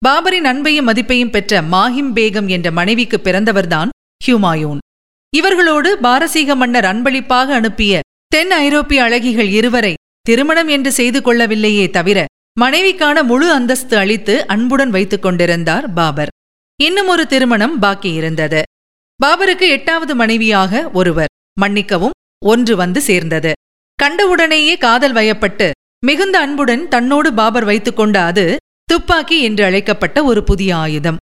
பாபரின் அன்பையும் மதிப்பையும் பெற்ற மாஹிம் பேகம் என்ற மனைவிக்கு பிறந்தவர்தான் ஹியூமாயூன் இவர்களோடு பாரசீக மன்னர் அன்பளிப்பாக அனுப்பிய தென் ஐரோப்பிய அழகிகள் இருவரை திருமணம் என்று செய்து கொள்ளவில்லையே தவிர மனைவிக்கான முழு அந்தஸ்து அளித்து அன்புடன் வைத்துக் கொண்டிருந்தார் பாபர். இன்னும் ஒரு திருமணம் பாக்கி இருந்தது. பாபருக்கு எட்டாவது மனைவியாக ஒருவர் மன்னிக்கவும் ஒன்று வந்து சேர்ந்தது. கண்டவுடனேயே காதல் வயப்பட்டு மிகுந்த அன்புடன் தன்னோடு பாபர் வைத்துக்கொண்ட அது துப்பாக்கி என்று அழைக்கப்பட்ட ஒரு புதிய ஆயுதம்.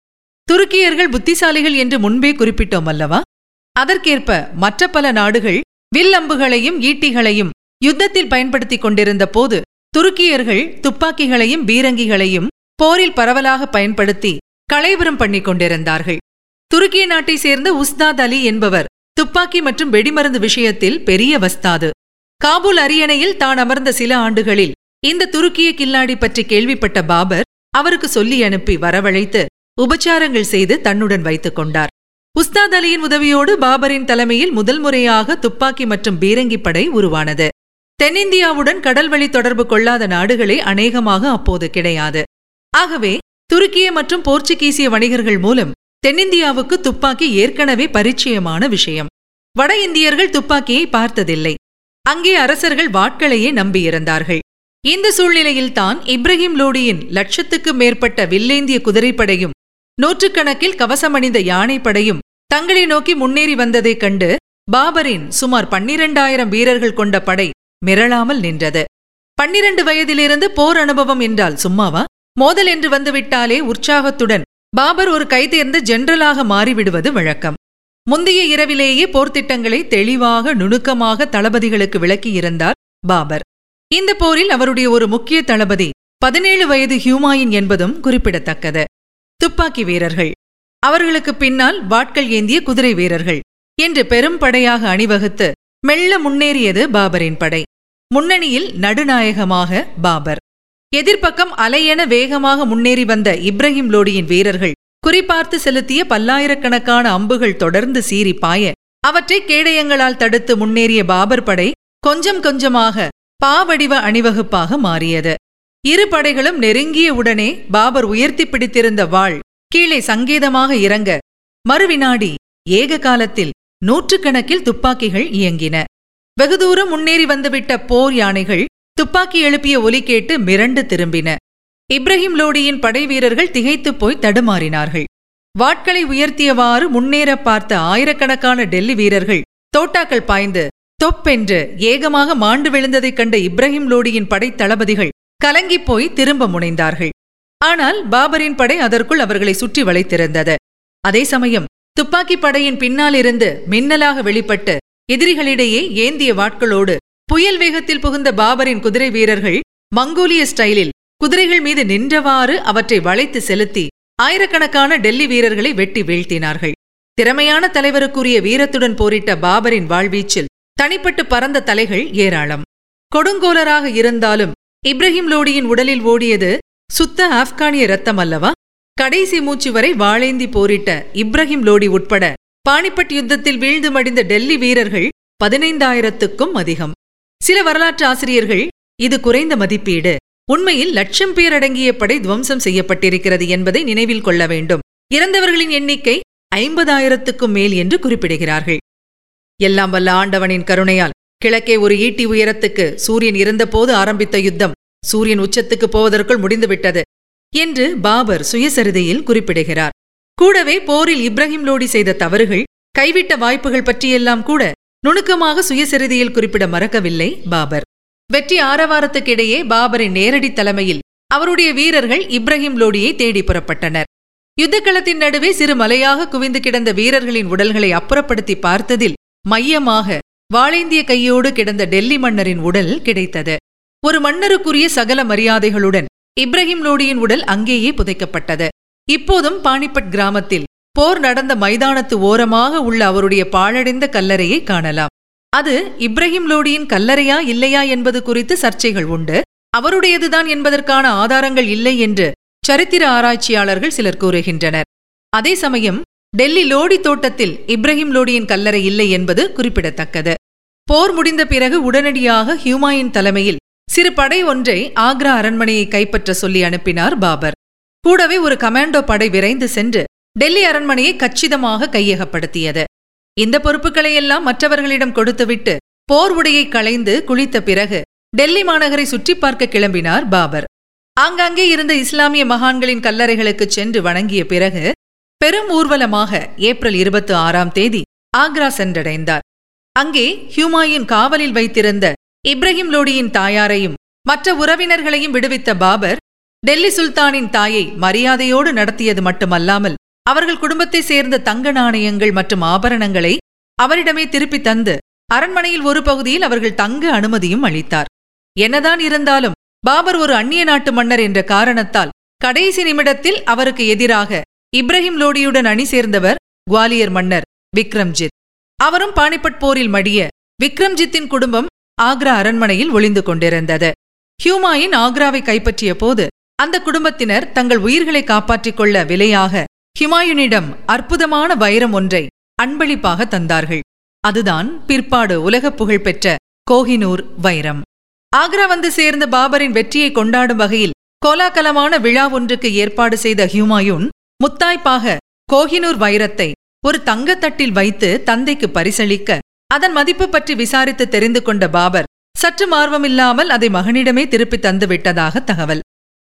துருக்கியர்கள் புத்திசாலிகள் என்று முன்பே குறிப்பிட்டோம் அல்லவா? அதற்கேற்ப மற்ற பல நாடுகள் வில் அம்புகளையும் ஈட்டிகளையும் யுத்தத்தில் பயன்படுத்திக் கொண்டிருந்த போது துருக்கியர்கள் துப்பாக்கிகளையும் பீரங்கிகளையும் போரில் பரவலாக பயன்படுத்தி களைவரம் பண்ணிக் கொண்டிருந்தார்கள். துருக்கிய நாட்டை சேர்ந்த உஸ்தாத் அலி என்பவர் துப்பாக்கி மற்றும் வெடிமருந்து விஷயத்தில் பெரிய வஸ்தாது. காபூல் அரியணையில் தான் அமர்ந்த சில ஆண்டுகளில் இந்த துருக்கிய கில்லாடி பற்றி கேள்விப்பட்ட பாபர் அவருக்கு சொல்லி அனுப்பி வரவழைத்து உபச்சாரங்கள் செய்து தன்னுடன் வைத்துக் கொண்டார். உஸ்தாத் அலியின் உதவியோடு பாபரின் தலைமையில் முதல் முறையாக துப்பாக்கி மற்றும் பீரங்கி படை உருவானது. தென்னிந்தியாவுடன் கடல்வழி தொடர்பு கொள்ளாத நாடுகளே அநேகமாக அப்போது கிடையாது. ஆகவே துருக்கிய மற்றும் போர்ச்சுகீசிய வணிகர்கள் மூலம் தென்னிந்தியாவுக்கு துப்பாக்கி ஏற்கனவே பரிச்சயமான விஷயம். வட இந்தியர்கள் துப்பாக்கியை பார்த்ததில்லை. அங்கே அரசர்கள் வாட்களையே நம்பியிருந்தார்கள். இந்த சூழ்நிலையில்தான் இப்ராஹிம் லோடியின் லட்சத்துக்கு மேற்பட்ட வில்லேந்திய குதிரைப்படையும் நூற்றுக்கணக்கில் கவசமணிந்த யானைப்படையும் தங்களை நோக்கி முன்னேறி வந்ததைக் கண்டு பாபரின் சுமார் பன்னிரண்டாயிரம் வீரர்கள் கொண்ட படை மிரளாமல் நின்றது. பன்னிரண்டு வயதிலிருந்து போர் அனுபவம் என்றால் சும்மாவா? மோதல் என்று வந்துவிட்டாலே உற்சாகத்துடன் பாபர் ஒரு கைதேர்ந்த ஜெனரலாக மாறிவிடுவது வழக்கம். முந்தைய இரவிலேயே போர்த்திட்டங்களை தெளிவாக நுணுக்கமாக தளபதிகளுக்கு விளக்கியிருந்தார் பாபர். இந்த போரில் அவருடைய ஒரு முக்கிய தளபதி பதினேழு வயது ஹியூமாயின் என்பதும் குறிப்பிடத்தக்கது. துப்பாக்கி வீரர்கள். அவர்களுக்கு பின்னால் வாட்கள் ஏந்திய குதிரை வீரர்கள் என்று பெரும் படையாக அணிவகுத்து மெல்ல முன்னேறியது பாபரின் படை. முன்னணியில் நடுநாயகமாக பாபர். எதிர்ப்பக்கம் அலையென வேகமாக முன்னேறி வந்த இப்ராஹிம் லோடியின் வீரர்கள் குறிபார்த்து செலுத்திய பல்லாயிரக்கணக்கான அம்புகள் தொடர்ந்து சீறி பாய அவற்றை கேடயங்களால் தடுத்து முன்னேறிய பாபர் படை கொஞ்சம் கொஞ்சமாக பாவடிவ அணிவகுப்பாக மாறியது. இரு படைகளும் நெருங்கிய உடனே பாபர் உயர்த்தி பிடித்திருந்த வாள் கீழே சங்கேதமாக இறங்க மறுவினாடி ஏக காலத்தில் நூற்றுக்கணக்கில் துப்பாக்கிகள் இயங்கின. வெகு தூரம் முன்னேறி வந்துவிட்ட போர் யானைகள் துப்பாக்கி எழுப்பிய ஒலி கேட்டு மிரண்டு திரும்பின. இப்ராஹிம் லோடியின் படை வீரர்கள் திகைத்துப் போய் தடுமாறினார்கள். வாட்களை உயர்த்தியவாறு முன்னேற பார்த்த ஆயிரக்கணக்கான டெல்லி வீரர்கள் தோட்டாக்கள் பாய்ந்து தொப்பென்று ஏகமாக மாண்டு விழுந்ததைக் கண்ட இப்ராஹிம் லோடியின் படை தளபதிகள் கலங்கிப் போய் திரும்ப முனைந்தார்கள். ஆனால் பாபரின் படை அதற்குள் அவர்களை சுற்றி வளைத்திருந்தது. அதே சமயம் துப்பாக்கி படையின் பின்னாலிருந்து மின்னலாக வெளிப்பட்டு எதிரிகளிடையே ஏந்திய வாட்களோடு புயல் வேகத்தில் புகுந்த பாபரின் குதிரை வீரர்கள் மங்கோலிய ஸ்டைலில் குதிரைகள் மீது நின்றவாறு அவற்றை வளைத்து செலுத்தி ஆயிரக்கணக்கான டெல்லி வீரர்களை வெட்டி வீழ்த்தினார்கள். திறமையான தலைவருக்குரிய வீரத்துடன் போரிட்ட பாபரின் வாழ்வீச்சில் தனிப்பட்டு பறந்த தலைகள் ஏராளம். கொடுங்கோலராக இருந்தாலும் இப்ராஹிம் லோடியின் உடலில் ஓடியது சுத்த ஆப்கானிய ரத்தம் அல்லவா? கடைசி மூச்சு வரை வாளேந்தி போரிட்ட இப்ராஹிம் லோடி உட்பட பானிபட் யுத்தத்தில் வீழ்ந்து மடிந்த டெல்லி வீரர்கள் பதினைந்தாயிரத்துக்கும் அதிகம். சில வரலாற்று ஆசிரியர்கள் இது குறைந்த மதிப்பீடு. உண்மையில் லட்சம் பேர் அடங்கிய படை துவம்சம் செய்யப்பட்டிருக்கிறது என்பதை நினைவில் கொள்ள வேண்டும். இறந்தவர்களின் எண்ணிக்கை ஐம்பதாயிரத்துக்கும் மேல் என்று குறிப்பிடுகிறார்கள். எல்லாம் வல்ல ஆண்டவனின் கருணையால் கிழக்கே ஒரு ஈட்டி உயரத்துக்கு சூரியன் இருந்தபோது ஆரம்பித்த யுத்தம் சூரியன் உச்சத்துக்கு போவதற்குள் முடிந்துவிட்டது. என்று பாபர் சுயசரிதையில் குறிப்பிடுகிறார். கூடவே போரில் இப்ராஹிம் லோடி செய்த தவறுகள் கைவிட்ட வாய்ப்புகள் பற்றியெல்லாம் கூட நுணுக்கமாக சுயசரிதையில் குறிப்பிட மறக்கவில்லை பாபர். வெற்றி ஆரவாரத்துக்கிடையே பாபரின் நேரடி தலைமையில் அவருடைய வீரர்கள் இப்ராஹிம் லோடியை தேடி புறப்பட்டனர். யுத்தக்களத்தின் நடுவே சிறு மலையாக குவிந்து கிடந்த வீரர்களின் உடல்களை அப்புறப்படுத்தி பார்த்ததில் மையமாக வாளேந்திய கையோடு கிடந்த டெல்லி மன்னரின் உடல் கிடைத்தது. ஒரு மன்னருக்குரிய சகல மரியாதைகளுடன் இப்ராஹிம் லோடியின் உடல் அங்கேயே புதைக்கப்பட்டது. இப்போதும் பானிபட் கிராமத்தில் போர் நடந்த மைதானத்து ஓரமாக உள்ள அவருடைய பாழடைந்த கல்லறையை காணலாம். அது இப்ராஹிம் லோடியின் கல்லறையா இல்லையா என்பது குறித்து சர்ச்சைகள் உண்டு. அவருடையதுதான் என்பதற்கான ஆதாரங்கள் இல்லை என்று சரித்திர ஆராய்ச்சியாளர்கள் சிலர் கூறுகின்றனர். அதே சமயம் டெல்லி லோடி தோட்டத்தில் இப்ராஹிம் லோடியின் கல்லறை இல்லை என்பது குறிப்பிடத்தக்கது. போர் முடிந்த பிறகு உடனடியாக ஹியூமாயின் தலைமையில் சிறு படை ஒன்றை ஆக்ரா அரண்மனையை கைப்பற்ற சொல்லி அனுப்பினார் பாபர். கூடவே ஒரு கமாண்டோ படை விரைந்து சென்று டெல்லி அரண்மனையை கச்சிதமாக கையகப்படுத்தியது. இந்த பொறுப்புகளையெல்லாம் மற்றவர்களிடம் கொடுத்துவிட்டு போர் உடையை களைந்து குளித்த பிறகு டெல்லி மாநகரை சுற்றி பார்க்க கிளம்பினார் பாபர். ஆங்காங்கே இருந்த இஸ்லாமிய மகான்களின் கல்லறைகளுக்கு சென்று வணங்கிய பிறகு பெரும் ஊர்வலமாக ஏப்ரல் இருபத்தி ஆறாம் தேதி ஆக்ரா சென்றடைந்தார். அங்கே ஹியூமாயின் காவலில் வைத்திருந்த இப்ராஹிம் லோடியின் தாயாரையும் மற்ற உறவினர்களையும் விடுவித்த பாபர் டெல்லி சுல்தானின் தாயை மரியாதையோடு நடத்தியது மட்டுமல்லாமல் அவர்கள் குடும்பத்தைச் சேர்ந்த தங்க நாணயங்கள் மற்றும் ஆபரணங்களை அவரிடமே திருப்பி தந்து அரண்மனையில் ஒரு பகுதியில் அவர்கள் தங்க அனுமதியும் அளித்தார். என்னதான் இருந்தாலும் பாபர் ஒரு அந்நிய நாட்டு மன்னர் என்ற காரணத்தால் கடைசி நிமிடத்தில் அவருக்கு எதிராக இப்ராஹிம் லோடியுடன் அணி சேர்ந்தவர் குவாலியர் மன்னர் விக்ரம்ஜித். அவரும் பானிபட் போரில் மடிய விக்ரம்ஜித்தின் குடும்பம் ஆக்ரா அரண்மனையில் ஒளிந்து கொண்டிருந்தது. ஹியூமாயின் ஆக்ராவை கைப்பற்றிய போது அந்த குடும்பத்தினர் தங்கள் உயிர்களை காப்பாற்றிக் கொள்ள விலையாக ஹிமாயுனிடம் அற்புதமான வைரம் ஒன்றை அன்பளிப்பாக தந்தார்கள். அதுதான் பிற்பாடு உலகப் புகழ் பெற்ற கோஹினூர் வைரம். ஆக்ரா வந்து சேர்ந்த பாபரின் வெற்றியை கொண்டாடும் வகையில் கோலாகலமான விழா ஒன்றுக்கு ஏற்பாடு செய்த ஹியூமாயூன் முத்தாய்ப்பாக கோஹினூர் வைரத்தை ஒரு தங்கத்தட்டில் வைத்து தந்தைக்கு பரிசளிக்க அதன் மதிப்பு பற்றி விசாரித்து தெரிந்து கொண்ட பாபர் சற்று மார்வமில்லாமல் அதை மகனிடமே திருப்பித் தந்து விட்டதாக தகவல்.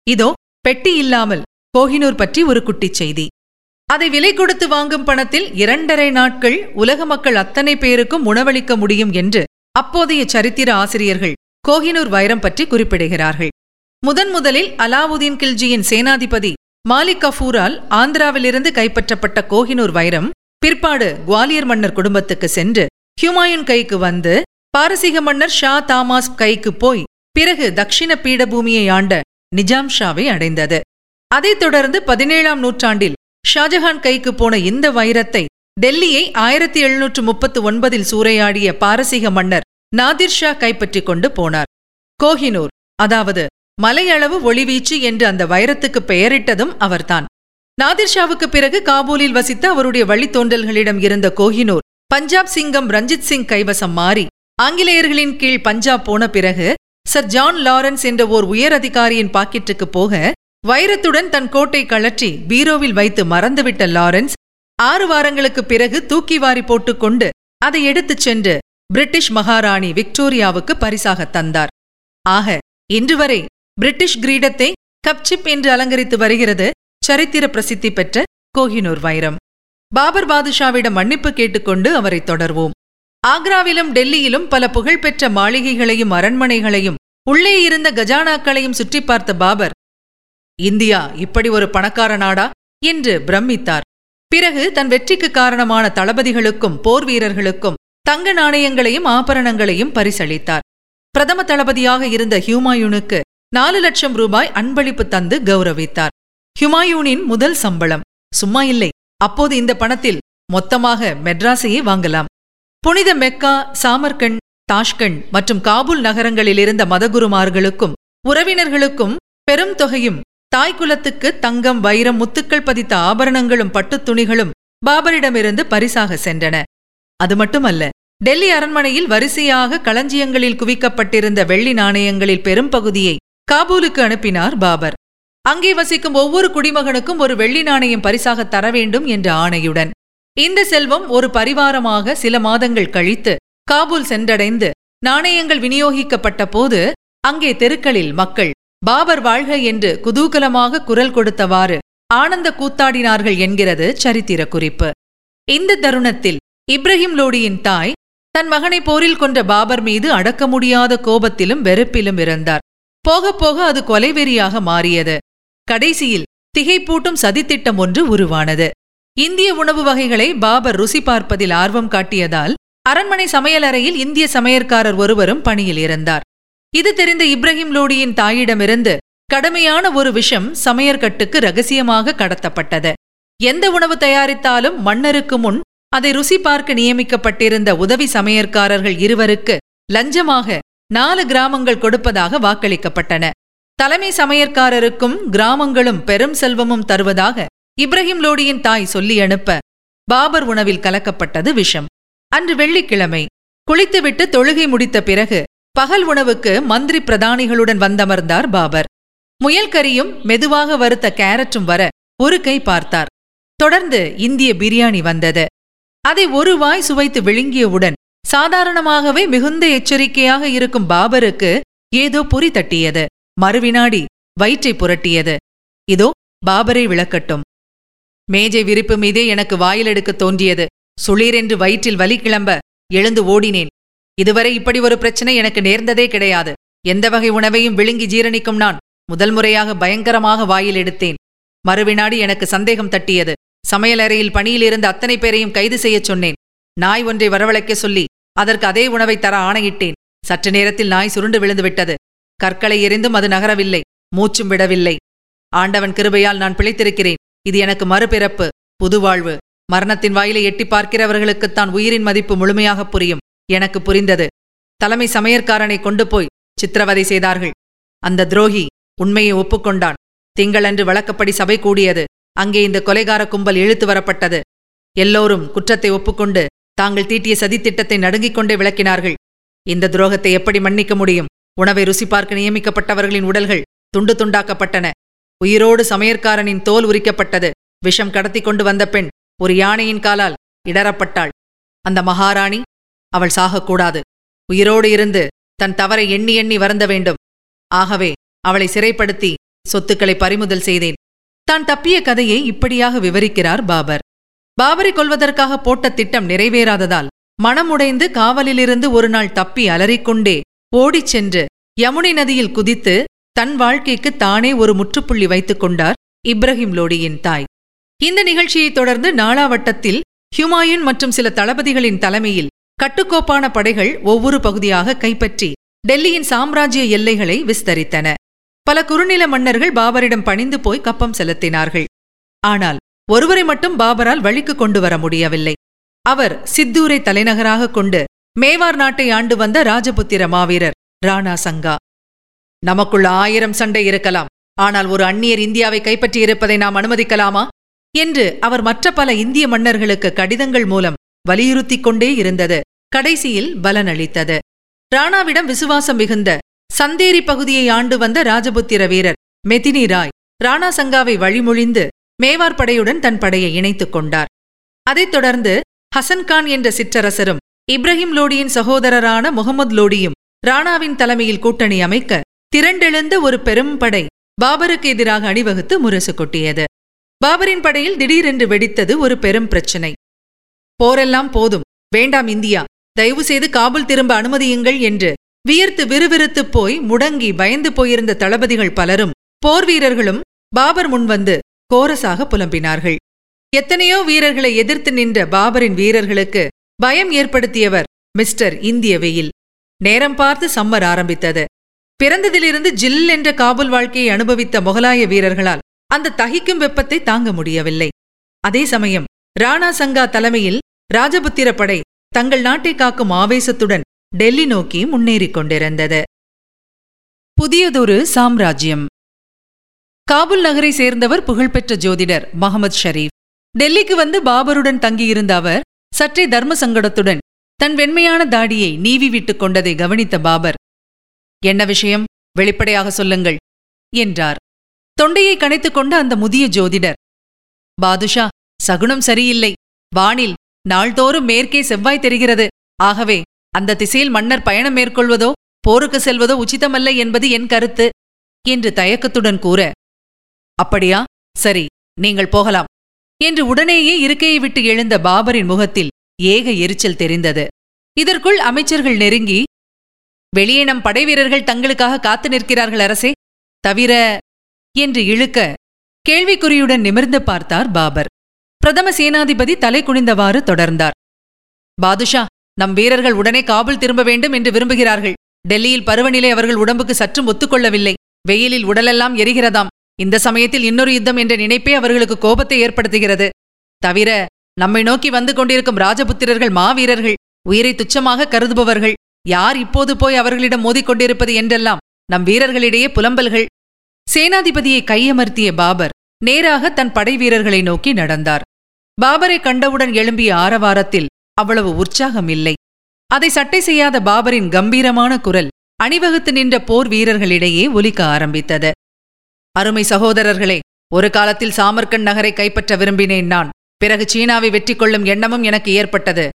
இதோ பெட்டி இல்லாமல் கோஹினூர் பற்றி ஒரு குட்டிச் செய்தி. அதை விலை கொடுத்து வாங்கும் பணத்தில் இரண்டரை நாட்கள் உலக மக்கள் அத்தனை பேருக்கும் உணவளிக்க முடியும் என்று அப்போதைய சரித்திர ஆசிரியர்கள் கோஹினூர் வைரம் பற்றி குறிப்பிடுகிறார்கள். முதன் முதலில் அலாவுதீன் கில்ஜியின் சேனாதிபதி மாலிக் கஃபூரால் ஆந்திராவிலிருந்து கைப்பற்றப்பட்ட கோஹினூர் வைரம் பிற்பாடு குவாலியர் மன்னர் குடும்பத்துக்கு சென்று ஹுமாயூன் கைக்கு வந்து பாரசீக மன்னர் ஷா தாமாஸ் கைக்கு போய் பிறகு தக்ஷிண பீடபூமியை ஆண்ட நிஜாம் ஷாவை அடைந்தது. அதைத் தொடர்ந்து பதினேழாம் நூற்றாண்டில் ஷாஜஹான் கைக்கு போன இந்த வைரத்தை டெல்லியை ஆயிரத்தி எழுநூற்று முப்பத்து ஒன்பதில் சூறையாடிய பாரசீக மன்னர் நாதிர் ஷா கைப்பற்றிக் கொண்டு போனார். கோஹினூர் அதாவது மலையளவு ஒளிவீச்சு என்று அந்த வைரத்துக்கு பெயரிட்டதும் அவர்தான். நாதிர் ஷாவுக்கு பிறகு காபூலில் வசித்த அவருடைய வழித்தோன்றல்களிடம் இருந்த கோஹினூர் பஞ்சாப் சிங்கம் ரஞ்சித் சிங் கைவசம் மாறி ஆங்கிலேயர்களின் கீழ் பஞ்சாப் போன பிறகு சர் ஜான் லாரன்ஸ் என்ற ஓர் உயர் அதிகாரியின் பாக்கெட்டுக்கு போக வைரத்துடன் தன் கோட்டை கழற்றி பீரோவில் வைத்து மறந்துவிட்ட லாரன்ஸ் ஆறு வாரங்களுக்கு பிறகு தூக்கி வாரி போட்டுக்கொண்டு அதை எடுத்துச் சென்று பிரிட்டிஷ் மகாராணி விக்டோரியாவுக்கு பரிசாக தந்தார். ஆக இன்று வரை பிரிட்டிஷ் கிரீடத்தை கப்சிப் என்று அலங்கரித்து வருகிறது சரித்திர பிரசித்தி பெற்ற கோஹினூர் வைரம். பாபர் பாதுஷாவிடம் மன்னிப்பு கேட்டுக்கொண்டு அவரை தொடர்வோம். ஆக்ராவிலும் டெல்லியிலும் பல புகழ்பெற்ற மாளிகைகளையும் அரண்மனைகளையும் உள்ளே இருந்த கஜானாக்களையும் சுற்றி பார்த்த பாபர் இந்தியா இப்படி ஒரு பணக்கார நாடா? என்று பிரமித்தார். பிறகு தன் வெற்றிக்கு காரணமான தளபதிகளுக்கும் போர் வீரர்களுக்கும் தங்க நாணயங்களையும் ஆபரணங்களையும் பரிசளித்தார். பிரதம தளபதியாக இருந்த ஹியூமாயூனுக்கு நாலு லட்சம் ரூபாய் அன்பளிப்பு தந்து கௌரவித்தார். ஹுமாயூனின் முதல் சம்பளம் சும்மா இல்லை அப்போது இந்த பணத்தில் மொத்தமாக மெட்ராஸையே வாங்கலாம். புனித மெக்கா சாமர்கண்ட் தாஷ்கண்ட் மற்றும் காபூல் நகரங்களில் இருந்த மதகுருமார்களுக்கும் உறவினர்களுக்கும் பெரும் தொகையும் தாய்க்குலத்துக்கு தங்கம் வைரம் முத்துக்கள் பதித்த ஆபரணங்களும் பட்டுத் துணிகளும் பாபரிடமிருந்து பரிசாக சென்றன. அது மட்டுமல்ல டெல்லி அரண்மனையில் வரிசையாக களஞ்சியங்களில் குவிக்கப்பட்டிருந்த வெள்ளி நாணயங்களில் பெரும் பகுதியை காபூலுக்கு அனுப்பினார் பாபர். அங்கே வசிக்கும் ஒவ்வொரு குடிமகனுக்கும் ஒரு வெள்ளி நாணயம் பரிசாக தர வேண்டும் என்ற ஆணையுடன். இந்த செல்வம் ஒரு பரிவாரமாக சில மாதங்கள் கழித்து காபூல் சென்றடைந்து நாணயங்கள் விநியோகிக்கப்பட்ட போது அங்கே தெருக்களில் மக்கள் பாபர் வாழ்க என்று குதூகலமாக குரல் கொடுத்தவாறு ஆனந்த கூத்தாடினார்கள் என்கிறது சரித்திர குறிப்பு. இந்த தருணத்தில் இப்ராஹிம் லோடியின் தாய் தன் மகனை போரில் கொன்ற பாபர் மீது அடக்க முடியாத கோபத்திலும் வெறுப்பிலும் இருந்தார் போகப் போக அது கொலைவெறியாக மாறியது. கடைசியில் திகைப்பூட்டும் சதித்திட்டம் ஒன்று உருவானது. இந்திய உணவு வகைகளை பாபர் ருசி பார்ப்பதில் ஆர்வம் காட்டியதால் அரண்மனை சமையலறையில் இந்திய சமையற்காரர் ஒருவரும் பணியில் இருந்தார். இது தெரிந்த இப்ராஹிம் லோடியின் தாயிடமிருந்து கடுமையான ஒரு விஷம் சமையற்கட்டுக்கு ரகசியமாக கடத்தப்பட்டது. எந்த உணவு தயாரித்தாலும் மன்னருக்கு முன் அதை ருசி பார்க்க நியமிக்கப்பட்டிருந்த உதவி சமையற்காரர்கள் இருவருக்கு லஞ்சமாக நாலு கிராமங்கள் கொடுப்பதாக வாக்களிக்கப்பட்டன. தலைமை சமையற்காரருக்கும் கிராமங்களும் பெரும் செல்வமும் தருவதாக இப்ராஹிம் லோடியின் தாய் சொல்லி அனுப்ப பாபர் உணவில் கலக்கப்பட்டது விஷம். அன்று வெள்ளிக்கிழமை குளித்துவிட்டு தொழுகை முடித்த பிறகு பகல் உணவுக்கு மந்திரி பிரதானிகளுடன் வந்தமர்ந்தார் பாபர். முயல்கறியும் மெதுவாக வறுத்த கேரட்டும் வர ஒரு கை பார்த்தார். தொடர்ந்து இந்திய பிரியாணி வந்தது. அதை ஒரு வாய் சுவைத்து விழுங்கியவுடன் சாதாரணமாகவே மிகுந்த எச்சரிக்கையாக இருக்கும் பாபருக்கு ஏதோ பொறி தட்டியது. மறுவினாடி வயிற்றை புரட்டியது. இதோ பாபரை விளக்கட்டும். மேஜை விரிப்பு மீதே எனக்கு வாயிலெடுக்க தோன்றியது. சுளீரென்று வயிற்றில் வலி கிளம்ப எழுந்து ஓடினேன். இதுவரை இப்படி ஒரு பிரச்சனை எனக்கு நேர்ந்ததே கிடையாது. எந்த வகை உணவையும் விழுங்கி ஜீரணிக்கும் நான் முதல் முறையாக பயங்கரமாக வாயில் எடுத்தேன். மறுவினாடி எனக்கு சந்தேகம் தட்டியது. சமையலறையில் பணியிலிருந்து அத்தனை பேரையும் கைது செய்யச் சொன்னேன். நாய் ஒன்றை வரவழைக்க சொல்லி அதற்கு அதே உணவை தர ஆணையிட்டேன். சற்று நேரத்தில் நாய் சுருண்டு விழுந்து விட்டது. கற்களை எரிந்தும் அது நகரவில்லை மூச்சும் விடவில்லை. ஆண்டவன் கிருபையால் நான் பிழைத்திருக்கிறேன் இது எனக்கு மறுபிறப்பு புதுவாழ்வு. மரணத்தின் வாயிலை எட்டி பார்க்கிறவர்களுக்குத்தான் உயிரின் மதிப்பு முழுமையாக புரியும் எனக்கு புரிந்தது. தலைமை சமையற்காரனை கொண்டு போய் சித்திரவதை செய்தார்கள். அந்த துரோகி உண்மையை ஒப்புக்கொண்டான். திங்களன்று வழக்கப்படி சபை கூடியது. அங்கே இந்த கொலைகார கும்பல் இழுத்து வரப்பட்டது. எல்லோரும் குற்றத்தை ஒப்புக்கொண்டு தாங்கள் தீட்டிய சதித்திட்டத்தை நடுங்கிக் கொண்டே விளக்கினார்கள். இந்த துரோகத்தை எப்படி மன்னிக்க முடியும்? உணவை ருசி பார்க்க நியமிக்கப்பட்டவர்களின் உடல்கள் துண்டு துண்டாக்கப்பட்டன. உயிரோடு சமையற்காரனின் தோல் உரிக்கப்பட்டது. விஷம் கடத்தி கொண்டு வந்த பெண் ஒரு யானையின் காலால் இடறப்பட்டாள். அந்த மகாராணி அவள் சாகக்கூடாது. உயிரோடு இருந்து தன் தவறை எண்ணி எண்ணி வருந்த வேண்டும். ஆகவே அவளை சிறைப்படுத்தி சொத்துக்களை பறிமுதல் செய்தேன். தான் தப்பிய கதையை இப்படியாக விவரிக்கிறார் பாபர். பாபரை கொல்வதற்காக போட்ட திட்டம் நிறைவேறாததால் மனமுடைந்து காவலிலிருந்து ஒரு நாள் தப்பி அலறிக்கொண்டே ஓடிச் சென்று யமுனை நதியில் குதித்து தன் வாழ்க்கைக்கு தானே ஒரு முற்றுப்புள்ளி வைத்துக் கொண்டார் இப்ராஹிம் லோடியின் தாய். இந்த நிகழ்ச்சியைத் தொடர்ந்து நாளாவட்டத்தில் ஹுமாயூன் மற்றும் சில தளபதிகளின் தலைமையில் கட்டுக்கோப்பான படைகள் ஒவ்வொரு பகுதியாக கைப்பற்றி டெல்லியின் சாம்ராஜ்ய எல்லைகளை விஸ்தரித்தன. பல குறுநில மன்னர்கள் பாபரிடம் பணிந்து போய் கப்பம் செலுத்தினார்கள். ஆனால் ஒருவரை மட்டும் பாபரால் வழிக்கு கொண்டு வர முடியவில்லை. அவர் சித்தூரை தலைநகராக கொண்டு மேவார் நாட்டை ஆண்டு வந்த ராஜபுத்திர மாவீரர் ராணா சங்கா. நமக்குள் ஆயிரம் சண்டை இருக்கலாம். ஆனால் ஒரு அந்நியர் இந்தியாவை கைப்பற்றியிருப்பதை நாம் அனுமதிக்கலாமா? என்று அவர் மற்ற பல இந்திய மன்னர்களுக்கு கடிதங்கள் மூலம் வலியுறுத்திக் கொண்டே இருந்தது. கடைசியில் பலனளித்தது ராணாவிடம் விசுவாசம் மிகுந்த சந்தேரி பகுதியை ஆண்டு வந்த ராஜபுத்திர வீரர் மெதினி ராய் ராணா சங்காவை வழிமொழிந்து மேவார் படையுடன் தன் படையை இணைத்துக் கொண்டார். அதைத் தொடர்ந்து ஹசன்கான் என்ற சிற்றரசரும் இப்ராஹிம் லோடியின் சகோதரரான முகமது லோடியும் ராணாவின் தலைமையில் கூட்டணி அமைக்க திரண்டெழுந்த ஒரு பெரும் படை பாபருக்கு எதிராக அணிவகுத்து முரசு கொட்டியது. பாபரின் படையில் திடீரென்று வெடித்தது ஒரு பெரும் பிரச்சினை. போரெல்லாம் போதும். வேண்டாம் இந்தியா. தயவு செய்து காபுல் திரும்ப அனுமதியுங்கள் என்று வியர்த்து விறுவிறுத்துப் போய் முடங்கி பயந்து போயிருந்த தளபதிகள் பலரும் போர் வீரர்களும் பாபர் முன்வந்து கோரசாக புலம்பினார்கள். எத்தனையோ வீரர்களை எதிர்த்து நின்ற பாபரின் வீரர்களுக்கு பயம் ஏற்படுத்தியவர் மிஸ்டர் இந்திய வெயில். நேரம் பார்த்து சம்மர் ஆரம்பித்தது. பிறந்ததிலிருந்து ஜில் என்ற காபூல் வாழ்க்கையை அனுபவித்த முகலாய வீரர்களால் அந்த தகிக்கும் வெப்பத்தை தாங்க முடியவில்லை. அதே சமயம் ராணா சங்கா தலைமையில் ராஜபுத்திர படை தங்கள் நாட்டை காக்கும் ஆவேசத்துடன் டெல்லி நோக்கி முன்னேறிக் கொண்டிருந்தது. புதியதொரு சாம்ராஜ்யம். காபுல் நகரை சேர்ந்தவர் புகழ்பெற்ற ஜோதிடர் முகமது ஷரீப். டெல்லிக்கு வந்து பாபருடன் தங்கியிருந்த அவர் சற்றே தர்ம சங்கடத்துடன் தன் வெண்மையான தாடியை நீவி விட்டுக் கொண்டதை கவனித்த பாபர் என்ன விஷயம்? வெளிப்படையாக சொல்லுங்கள் என்றார். தொண்டையை கணைத்துக் கொண்ட அந்த முதிய ஜோதிடர் பாதுஷா சகுனம் சரியில்லை. வானில் நாள்தோறும் மேற்கே செவ்வாய் தெரிகிறது. ஆகவே அந்த திசையில் மன்னர் பயணம் மேற்கொள்வதோ போருக்கு செல்வதோ உச்சிதமல்ல என்பது என் கருத்து என்று தயக்கத்துடன் கூற அப்படியா? சரி நீங்கள் போகலாம் என்று உடனேயே இருக்கையை விட்டு எழுந்த பாபரின் முகத்தில் ஏக எரிச்சல் தெரிந்தது. இதற்குள் அமைச்சர்கள் நெருங்கி வெளியே நம் படைவீரர்கள் தங்களுக்காக காத்து நிற்கிறார்கள் அரசே தவிர என்று இழுக்க கேள்விக்குறியுடன் நிமிர்ந்து பார்த்தார் பாபர். பிரதம சேனாதிபதி தலை குனிந்தவாறு தொடர்ந்தார். பாதுஷா நம் வீரர்கள் உடனே காபுல் திரும்ப வேண்டும் என்று விரும்புகிறார்கள். டெல்லியில் பருவநிலை அவர்கள் உடம்புக்கு சற்றும் ஒத்துக்கொள்ளவில்லை. வெயிலில் உடலெல்லாம் எரிகிறதாம். இந்த சமயத்தில் இன்னொரு யுத்தம் என்ற நினைப்பே அவர்களுக்கு கோபத்தை ஏற்படுத்துகிறது. தவிர நம்மை நோக்கி வந்து கொண்டிருக்கும் ராஜபுத்திரர்கள் மாவீரர்கள் உயிரை துச்சமாக கருதுபவர்கள் யார் இப்போது போய் அவர்களிடம் மோதிக்கொண்டிருப்பது என்றெல்லாம் நம் வீரர்களிடையே புலம்பல்கள். சேனாதிபதியை கையமர்த்திய பாபர் நேராக தன் படை வீரர்களை நோக்கி நடந்தார். பாபரை கண்டவுடன் எழும்பிய ஆரவாரத்தில் அவ்வளவு உற்சாகம் இல்லை அதை சட்டை செய்யாத பாபரின் கம்பீரமான குரல் அணிவகுத்து நின்ற போர் வீரர்களிடையே ஒலிக்க ஆரம்பித்தது. அருமை சகோதரர்களே ஒரு காலத்தில் சாமர்கண்ட் நகரை கைப்பற்ற விரும்பினேன் நான். பிறகு சீனாவை வெற்றி கொள்ளும் எண்ணமும் எனக்கு ஏற்பட்டது.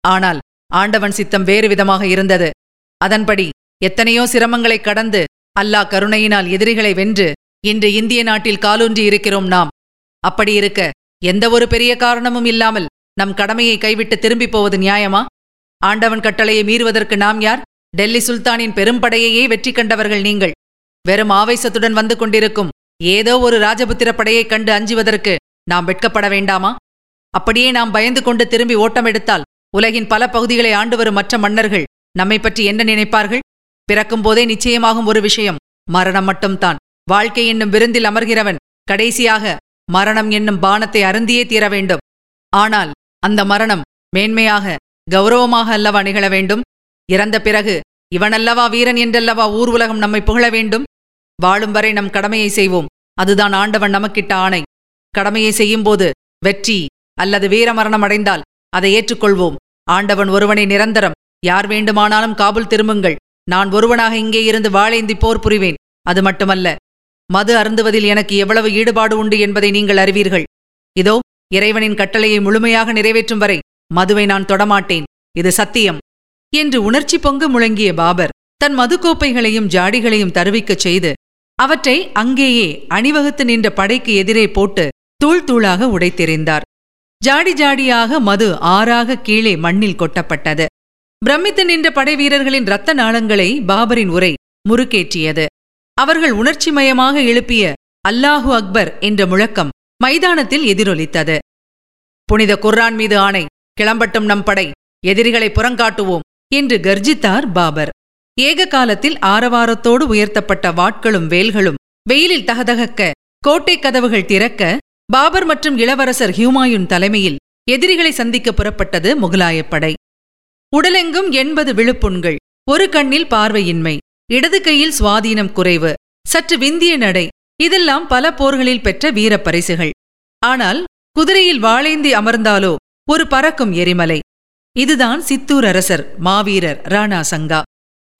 ஆனால் ஆண்டவன் சித்தம் வேறு விதமாக இருந்தது. அதன்படி எத்தனையோ சிரமங்களைக் கடந்து அல்லாஹ் கருணையினால் எதிரிகளை வென்று இன்று இந்திய நாட்டில் காலூன்றி இருக்கிறோம் நாம். அப்படியிருக்க எந்த ஒரு பெரிய காரணமும் இல்லாமல் நம் கடமையை கைவிட்டு திரும்பிப் போவது நியாயமா? ஆண்டவன் கட்டளையை மீறுவதற்கு நாம் யார்? டெல்லி சுல்தானின் பெரும்படையையே வெற்றி கண்டவர்கள் நீங்கள். வெறும் ஆவேசத்துடன் வந்து கொண்டிருக்கும் ஏதோ ஒரு ராஜபுத்திர படையைக் கண்டு அஞ்சுவதற்கு நாம் வெட்கப்பட வேண்டாமா? அப்படியே நாம் பயந்து கொண்டு திரும்பி ஓட்டம் எடுத்தால் உலகின் பல பகுதிகளை ஆண்டு வரும் மற்ற மன்னர்கள் நம்மை பற்றி என்ன நினைப்பார்கள்? பிறக்கும்போதே நிச்சயமாகும் ஒரு விஷயம் மரணம் மட்டும்தான் வாழ்க்கை என்னும் விருந்தில் அமர்கிறவன் கடைசியாக மரணம் என்னும் பானத்தை அருந்தியே தீர வேண்டும். ஆனால் அந்த மரணம் மேன்மையாக கௌரவமாக அல்லவா நிகழ வேண்டும்? இறந்த பிறகு இவனல்லவா வீரன் என்றல்லவா ஊர் உலகம் நம்மை புகழ வேண்டும்? வாழும் வரை நம் கடமையை செய்வோம். அதுதான் ஆண்டவன் நமக்கிட்ட ஆணை. கடமையை செய்யும்போது வெற்றி அல்லது வீரமரணம் அடைந்தால் அதை ஏற்றுக்கொள்வோம். ஆண்டவன் ஒருவனை நிரந்தரம். யார் வேண்டுமானாலும் காபுல் திரும்புங்கள். நான் ஒருவனாக இங்கே இருந்து வாளேந்தி போர் புரிவேன். அது மட்டுமல்ல மது அருந்துவதில் எனக்கு எவ்வளவு ஈடுபாடு உண்டு என்பதை நீங்கள் அறிவீர்கள். இதோ இறைவனின் கட்டளையை முழுமையாக நிறைவேற்றும் வரை மதுவை நான் தொடமாட்டேன். இது சத்தியம். என்று உணர்ச்சி பொங்கு முழங்கிய பாபர் தன் மதுக்கோப்பைகளையும் ஜாடிகளையும் தருவிக்கச் செய்து அவற்றை அங்கேயே அணிவகுத்து நின்ற படைக்கு எதிரே போட்டு தூள் தூளாக உடைத்தெறிந்தார். ஜாடி ஜாடியாக மது ஆறாக கீழே மண்ணில் கொட்டப்பட்டது. பிரமித்து நின்ற படை வீரர்களின் இரத்த நாளங்களை பாபரின் உரை முறுக்கேற்றியது அவர்கள் உணர்ச்சிமயமாக எழுப்பிய அல்லாஹு அக்பர் என்ற முழக்கம் மைதானத்தில் எதிரொலித்தது. புனித குர்ரான் மீது ஆணை கிளம்பட்டும் நம் படை எதிரிகளை புறங்காட்டுவோம் என்று கர்ஜித்தார் பாபர். ஏக காலத்தில் ஆரவாரத்தோடு உயர்த்தப்பட்ட வாட்களும் வேல்களும் வெயிலில் தகதகக்க கோட்டை கதவுகள் திறக்க பாபர் மற்றும் இளவரசர் ஹியூமாயுன் தலைமையில் எதிரிகளை சந்திக்க புறப்பட்டது முகலாயப் படை. உடலெங்கும் எண்பது விழுப்புண்கள் ஒரு கண்ணில் பார்வையின்மை இடது கையில் சுவாதீனம் குறைவு சற்று விந்திய நடை இதெல்லாம் பல போர்களில் பெற்ற வீரப் பரிசுகள் ஆனால் குதிரையில் வாழேந்தி அமர்ந்தாலோ ஒரு பறக்கும் எரிமலை. இதுதான் சித்தூர் அரசர் மாவீரர் ராணா சங்கா.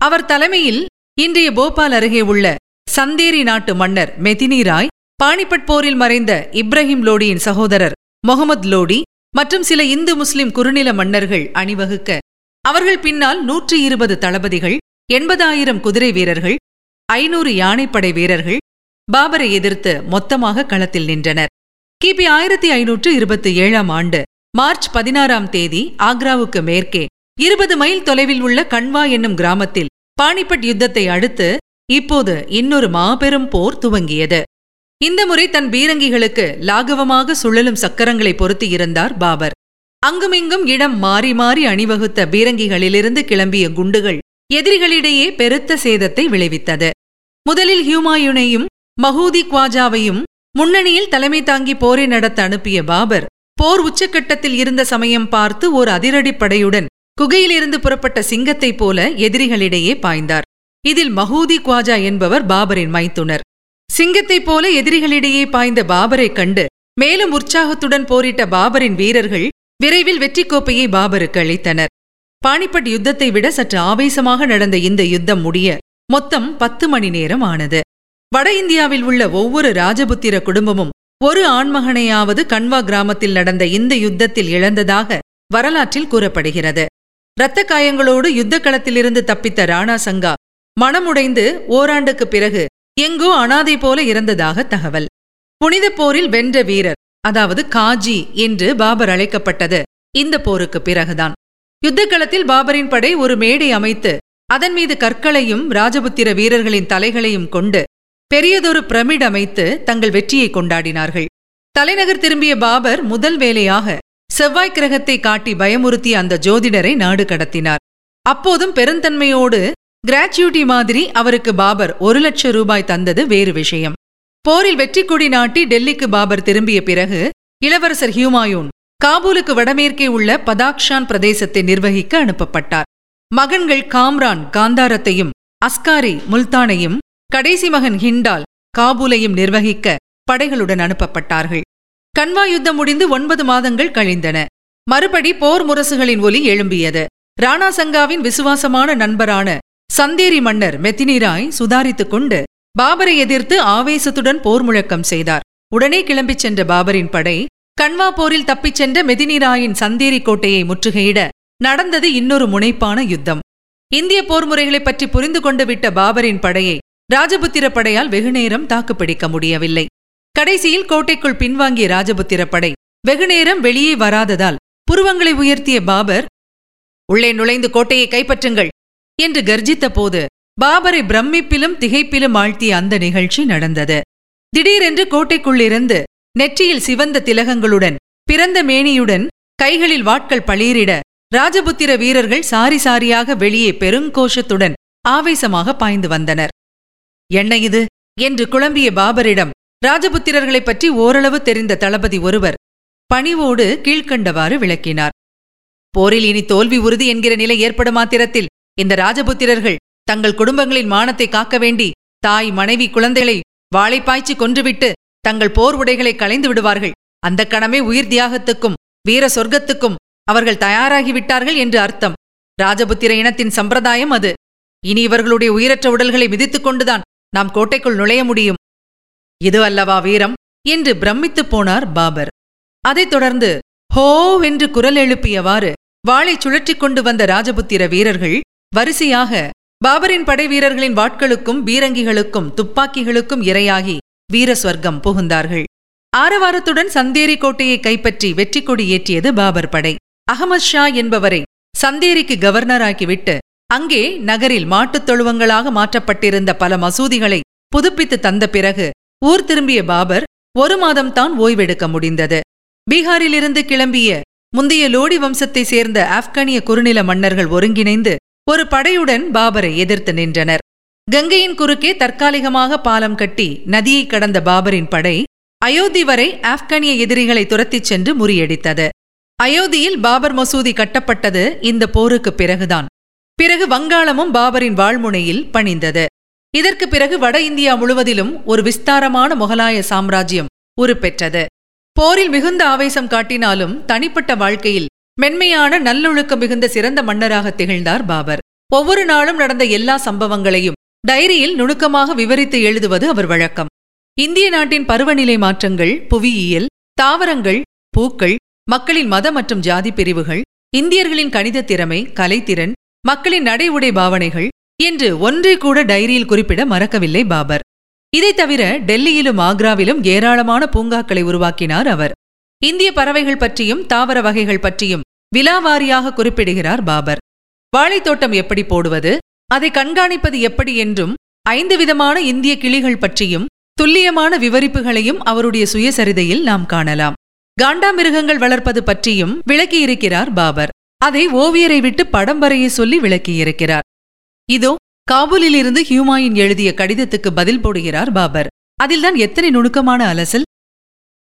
அவர் தலைமையில் இன்றைய போபால் அருகே உள்ள சந்தேரி நாட்டு மன்னர் மெதினி ராய் பானிபட் போரில் மறைந்த இப்ராஹிம் லோடியின் சகோதரர் முகமது லோடி மற்றும் சில இந்து முஸ்லிம் குறுநில மன்னர்கள் அணிவகுக்க அவர்கள் பின்னால் நூற்றி இருபது தளபதிகள் எண்பதாயிரம் குதிரை வீரர்கள் ஐநூறு யானைப்படை வீரர்கள் பாபரை எதிர்த்து மொத்தமாக களத்தில் நின்றனர். கிபி ஆயிரத்தி ஐநூற்று இருபத்தி ஏழாம் ஆண்டு மார்ச் பதினாறாம் தேதி ஆக்ராவுக்கு மேற்கே இருபது மைல் தொலைவில் உள்ள கண்வா என்னும் கிராமத்தில் பானிபட் யுத்தத்தை அடுத்து இப்போது இன்னொரு மாபெரும் போர் துவங்கியது. இந்த முறை தன் பீரங்கிகளுக்கு லாகவமாக சுழலும் சக்கரங்களை பொருத்தியிருந்தார் பாபர். அங்குமிங்கும் இடம் மாறி மாறி அணிவகுத்த பீரங்கிகளிலிருந்து கிளம்பிய குண்டுகள் எதிரிகளிடையே பெருத்த சேதத்தை விளைவித்தது. முதலில் ஹியூமாயுனையும் மஹூதி குவாஜாவையும் முன்னணியில் தலைமை தாங்கி போரை நடத்த அனுப்பிய பாபர் போர் உச்சக்கட்டத்தில் இருந்த சமயம் பார்த்து ஓர் அதிரடிப் படையுடன் குகையிலிருந்து புறப்பட்ட சிங்கத்தைப் போல எதிரிகளிடையே பாய்ந்தார். இதில் மஹூதி குவாஜா என்பவர் பாபரின் மைத்துனர். சிங்கத்தைப் போல எதிரிகளிடையே பாய்ந்த பாபரைக் கண்டு மேலும் உற்சாகத்துடன் போரிட்ட பாபரின் வீரர்கள் விரைவில் வெற்றி கோப்பையை பாபருக்கு அளித்தனர். பாணிப்பட் யுத்தத்தை விட சற்று ஆவேசமாக நடந்த இந்த யுத்தம் முடிய மொத்தம் பத்து மணி நேரம் ஆனது. வட இந்தியாவில் உள்ள ஒவ்வொரு ராஜபுத்திர குடும்பமும் ஒரு ஆண்மகனையாவது கண்வா கிராமத்தில் நடந்த இந்த யுத்தத்தில் இழந்ததாக வரலாற்றில் கூறப்படுகிறது. இரத்த காயங்களோடு யுத்த களத்திலிருந்து தப்பித்த ராணா சங்கா மனமுடைந்து ஓராண்டுக்குப் பிறகு எங்கோ அனாதை போல இறந்ததாக தகவல். புனித போரில் வென்ற வீரர் அதாவது காஜி என்று பாபர் அழைக்கப்பட்டது இந்த போருக்கு பிறகுதான். யுத்தக்களத்தில் பாபரின் படை ஒரு மேடை அமைத்து அதன் மீது கற்களையும் ராஜபுத்திர வீரர்களின் தலைகளையும் கொண்டு பெரியதொரு பிரமிட் அமைத்து தங்கள் வெற்றியை கொண்டாடினார்கள். தலைநகர் திரும்பிய பாபர் முதல் வேலையாக செவ்வாய் கிரகத்தை காட்டி பயமுறுத்திய அந்த ஜோதிடரை நாடு கடத்தினார். அப்போதும் பெருந்தன்மையோடு கிராச்சுவிட்டி மாதிரி அவருக்கு பாபர் ஒரு லட்சம் ரூபாய் தந்தது வேறு விஷயம். போரில் வெற்றி கொடி நாட்டி டெல்லிக்கு பாபர் திரும்பிய பிறகு இளவரசர் ஹியூமாயூன் காபூலுக்கு வடமேற்கே உள்ள பதாக்ஷான் பிரதேசத்தை நிர்வகிக்க அனுப்பப்பட்டார். மகன்கள் காம்ரான் காந்தாரத்தையும் அஸ்காரி முல்தானையும் கடைசி மகன் ஹிண்டால் காபூலையும் நிர்வகிக்க படைகளுடன் அனுப்பப்பட்டார்கள். கன்வா யுத்தம் முடிந்து ஒன்பது மாதங்கள் கழிந்தன. மறுபடி போர் முரசுகளின் ஒலி எழும்பியது. ராணா சங்காவின் விசுவாசமான நண்பரான சந்தேரி மன்னர் மெத்தினிராய் சுதாரித்துக் கொண்டு பாபரை எதிர்த்து ஆவேசத்துடன் போர் முழக்கம் செய்தார். உடனே கிளம்பிச் சென்ற பாபரின் படை கண்வா போரில் தப்பிச் சென்ற மெதினிராயின் சந்தேரி கோட்டையை முற்றுகையிட நடந்தது இன்னொரு முனைப்பான யுத்தம். இந்திய போர் பற்றி புரிந்து கொண்டு விட்ட பாபரின் படையை ராஜபுத்திர படையால் வெகுநேரம் தாக்குப்பிடிக்க முடியவில்லை. கடைசியில் கோட்டைக்குள் பின்வாங்கிய ராஜபுத்திர படை வெகுநேரம் வெளியே வராததால் புருவங்களை உயர்த்திய பாபர் உள்ளே நுழைந்து கோட்டையை கைப்பற்றுங்கள். என்று கர்ஜித்த போது பாபரை பிரமிப்பிலும் திகைப்பிலும் ஆழ்த்திய அந்த நிகழ்ச்சி நடந்தது. திடீரென்று கோட்டைக்குள்ளிருந்து நெற்றியில் சிவந்த திலகங்களுடன் பிறந்த மேனியுடன் கைகளில் வாட்கள் பளீரிட ராஜபுத்திர வீரர்கள் சாரி சாரியாக வெளியே பெருங்கோஷத்துடன் ஆவேசமாக பாய்ந்து வந்தனர். என்ன இது? என்று குழம்பிய பாபரிடம் ராஜபுத்திரர்களைப் பற்றி ஓரளவு தெரிந்த தளபதி ஒருவர் பணிவோடு கீழ்க்கண்டவாறு விளக்கினார். போரில் இனி தோல்வி உறுதி என்கிற நிலை ஏற்படும் மாத்திரத்தில் இந்த ராஜபுத்திரர்கள் தங்கள் குடும்பங்களின் மானத்தை காக்க வேண்டி தாய் மனைவி குழந்தைகளை வாழைப்பாய்ச்சி கொன்றுவிட்டு தங்கள் போர் உடைகளை களைந்து விடுவார்கள். அந்த கணமே உயிர் தியாகத்துக்கும் வீர சொர்க்கத்துக்கும் அவர்கள் தயாராகிவிட்டார்கள் என்று அர்த்தம். ராஜபுத்திர இனத்தின் சம்பிரதாயம் அது. இனி இவர்களுடைய உயிரற்ற உடல்களை மிதித்துக் கொண்டுதான் நாம் கோட்டைக்குள் நுழைய முடியும். இது அல்லவா வீரம்? என்று பிரமித்துப் போனார் பாபர். அதைத் தொடர்ந்து ஹோ! என்று குரல் எழுப்பியவாறு வாளை சுழற்றிக் கொண்டு வந்த ராஜபுத்திர வீரர்கள் வரிசையாக பாபரின் படை வீரர்களின் வாட்களுக்கும் பீரங்கிகளுக்கும் துப்பாக்கிகளுக்கும் இரையாகி வீர ஸ்வர்க்கம் புகுந்தார்கள். ஆரவாரத்துடன் சந்தேரி கோட்டையை கைப்பற்றி வெற்றி கொடி ஏற்றியது பாபர் படை. அகமது ஷா என்பவரை சந்தேரிக்கு கவர்னராக்கிவிட்டு அங்கே நகரில் மாட்டுத் தொழுவங்களாக மாற்றப்பட்டிருந்த பல மசூதிகளை புதுப்பித்து தந்த பிறகு ஊர் திரும்பிய பாபர் ஒரு மாதம்தான் ஓய்வெடுக்க முடிந்தது. பீகாரிலிருந்து கிளம்பிய முந்தைய லோடி வம்சத்தைச் சேர்ந்த ஆப்கானிய குறுநில மன்னர்கள் ஒருங்கிணைந்து ஒரு படையுடன் பாபரை எதிர்த்து நின்றனர். கங்கையின் குறுக்கே தற்காலிகமாக பாலம் கட்டி நதியை கடந்த பாபரின் படை அயோத்தி வரை ஆப்கானிய எதிரிகளை துரத்திச் சென்று முறியடித்தது. அயோத்தியில் பாபர் மசூதி கட்டப்பட்டது இந்த போருக்குப் பிறகுதான். பிறகு வங்காளமும் பாபரின் வாழ்முனையில் பணிந்தது. இதற்கு பிறகு வட இந்தியா முழுவதிலும் ஒரு விஸ்தாரமான முகலாய சாம்ராஜ்யம் உருப்பெற்றது. போரில் மிகுந்த ஆவேசம் காட்டினாலும் தனிப்பட்ட வாழ்க்கையில் மென்மையான நல்லொழுக்கம் மிகுந்த சிறந்த மன்னராக திகழ்ந்தார் பாபர். ஒவ்வொரு நாளும் நடந்த எல்லா சம்பவங்களையும் டைரியில் நுணுக்கமாக விவரித்து எழுதுவது அவர் வழக்கம். இந்திய நாட்டின் பருவநிலை மாற்றங்கள் புவியியல் தாவரங்கள் பூக்கள் மக்களின் மத மற்றும் ஜாதி பிரிவுகள் இந்தியர்களின் கணித திறமை கலைத்திறன் மக்களின் நடை உடை பாவனைகள் என்று ஒன்றை கூட டைரியில் குறிப்பிட மறக்கவில்லை பாபர். இதைத் தவிர டெல்லியிலும் ஆக்ராவிலும் ஏராளமான பூங்காக்களை உருவாக்கினார் அவர். இந்திய பறவைகள் பற்றியும் தாவர வகைகள் பற்றியும் விலாவாரியாக குறிப்பிடுகிறார் பாபர். வாழைத்தோட்டம் எப்படி போடுவது? அதை கண்காணிப்பது எப்படி என்றும் ஐந்து விதமான இந்திய கிளிகள் பற்றியும் துல்லியமான விவரிப்புகளையும் அவருடைய சுயசரிதையில் நாம் காணலாம். காண்டாமிருகங்கள் வளர்ப்பது பற்றியும் விளக்கியிருக்கிறார் பாபர். அதை ஓவியரை விட்டு படம் வரைய சொல்லி விளக்கியிருக்கிறார். இதோ காபூலிலிருந்து ஹியூமாயின் எழுதிய கடிதத்துக்கு பதில் போடுகிறார் பாபர். அதில்தான் எத்தனை நுணுக்கமான அலசல்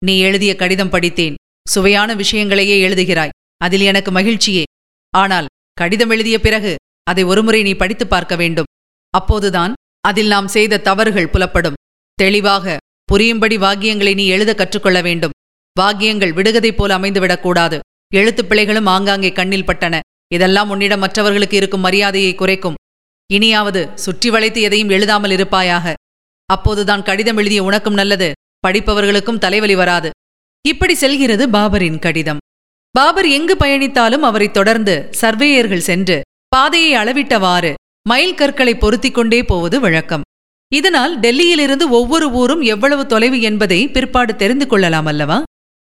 நீ எழுதிய கடிதம் படித்தேன். சுவையான விஷயங்களையே எழுதுகிறாய். அதில் எனக்கு மகிழ்ச்சியே. ஆனால் கடிதம் எழுதிய பிறகு அதை ஒருமுறை நீ படித்துப் பார்க்க வேண்டும். அப்போதுதான் அதில் நாம் செய்த தவறுகள் புலப்படும். தெளிவாக புரியும்படி வாக்கியங்களை நீ எழுத கற்றுக்கொள்ள வேண்டும். வாக்கியங்கள் விடுகதை போல அமைந்துவிடக்கூடாது எழுத்துப் பிழைகளும் ஆங்காங்கே கண்ணில் பட்டன. இதெல்லாம் உன்னிடம் மற்றவர்களுக்கு இருக்கும் மரியாதையை குறைக்கும். இனியாவது சுற்றி வளைத்து எதையும் எழுதாமல் இருப்பாயாக. அப்போதுதான் கடிதம் எழுதிய உனக்கும் நல்லது படிப்பவர்களுக்கும் தலைவலி வராது. இப்படி செல்கிறது பாபரின் கடிதம். பாபர் எங்கு பயணித்தாலும் அவரை தொடர்ந்து சர்வேயர்கள் சென்று பாதையை அளவிட்டவாறு மைல் கற்களை பொருத்திக் கொண்டே போவது வழக்கம். இதனால் டெல்லியிலிருந்து ஒவ்வொரு ஊரும் எவ்வளவு தொலைவு என்பதை பிற்பாடு தெரிந்து கொள்ளலாம் அல்லவா?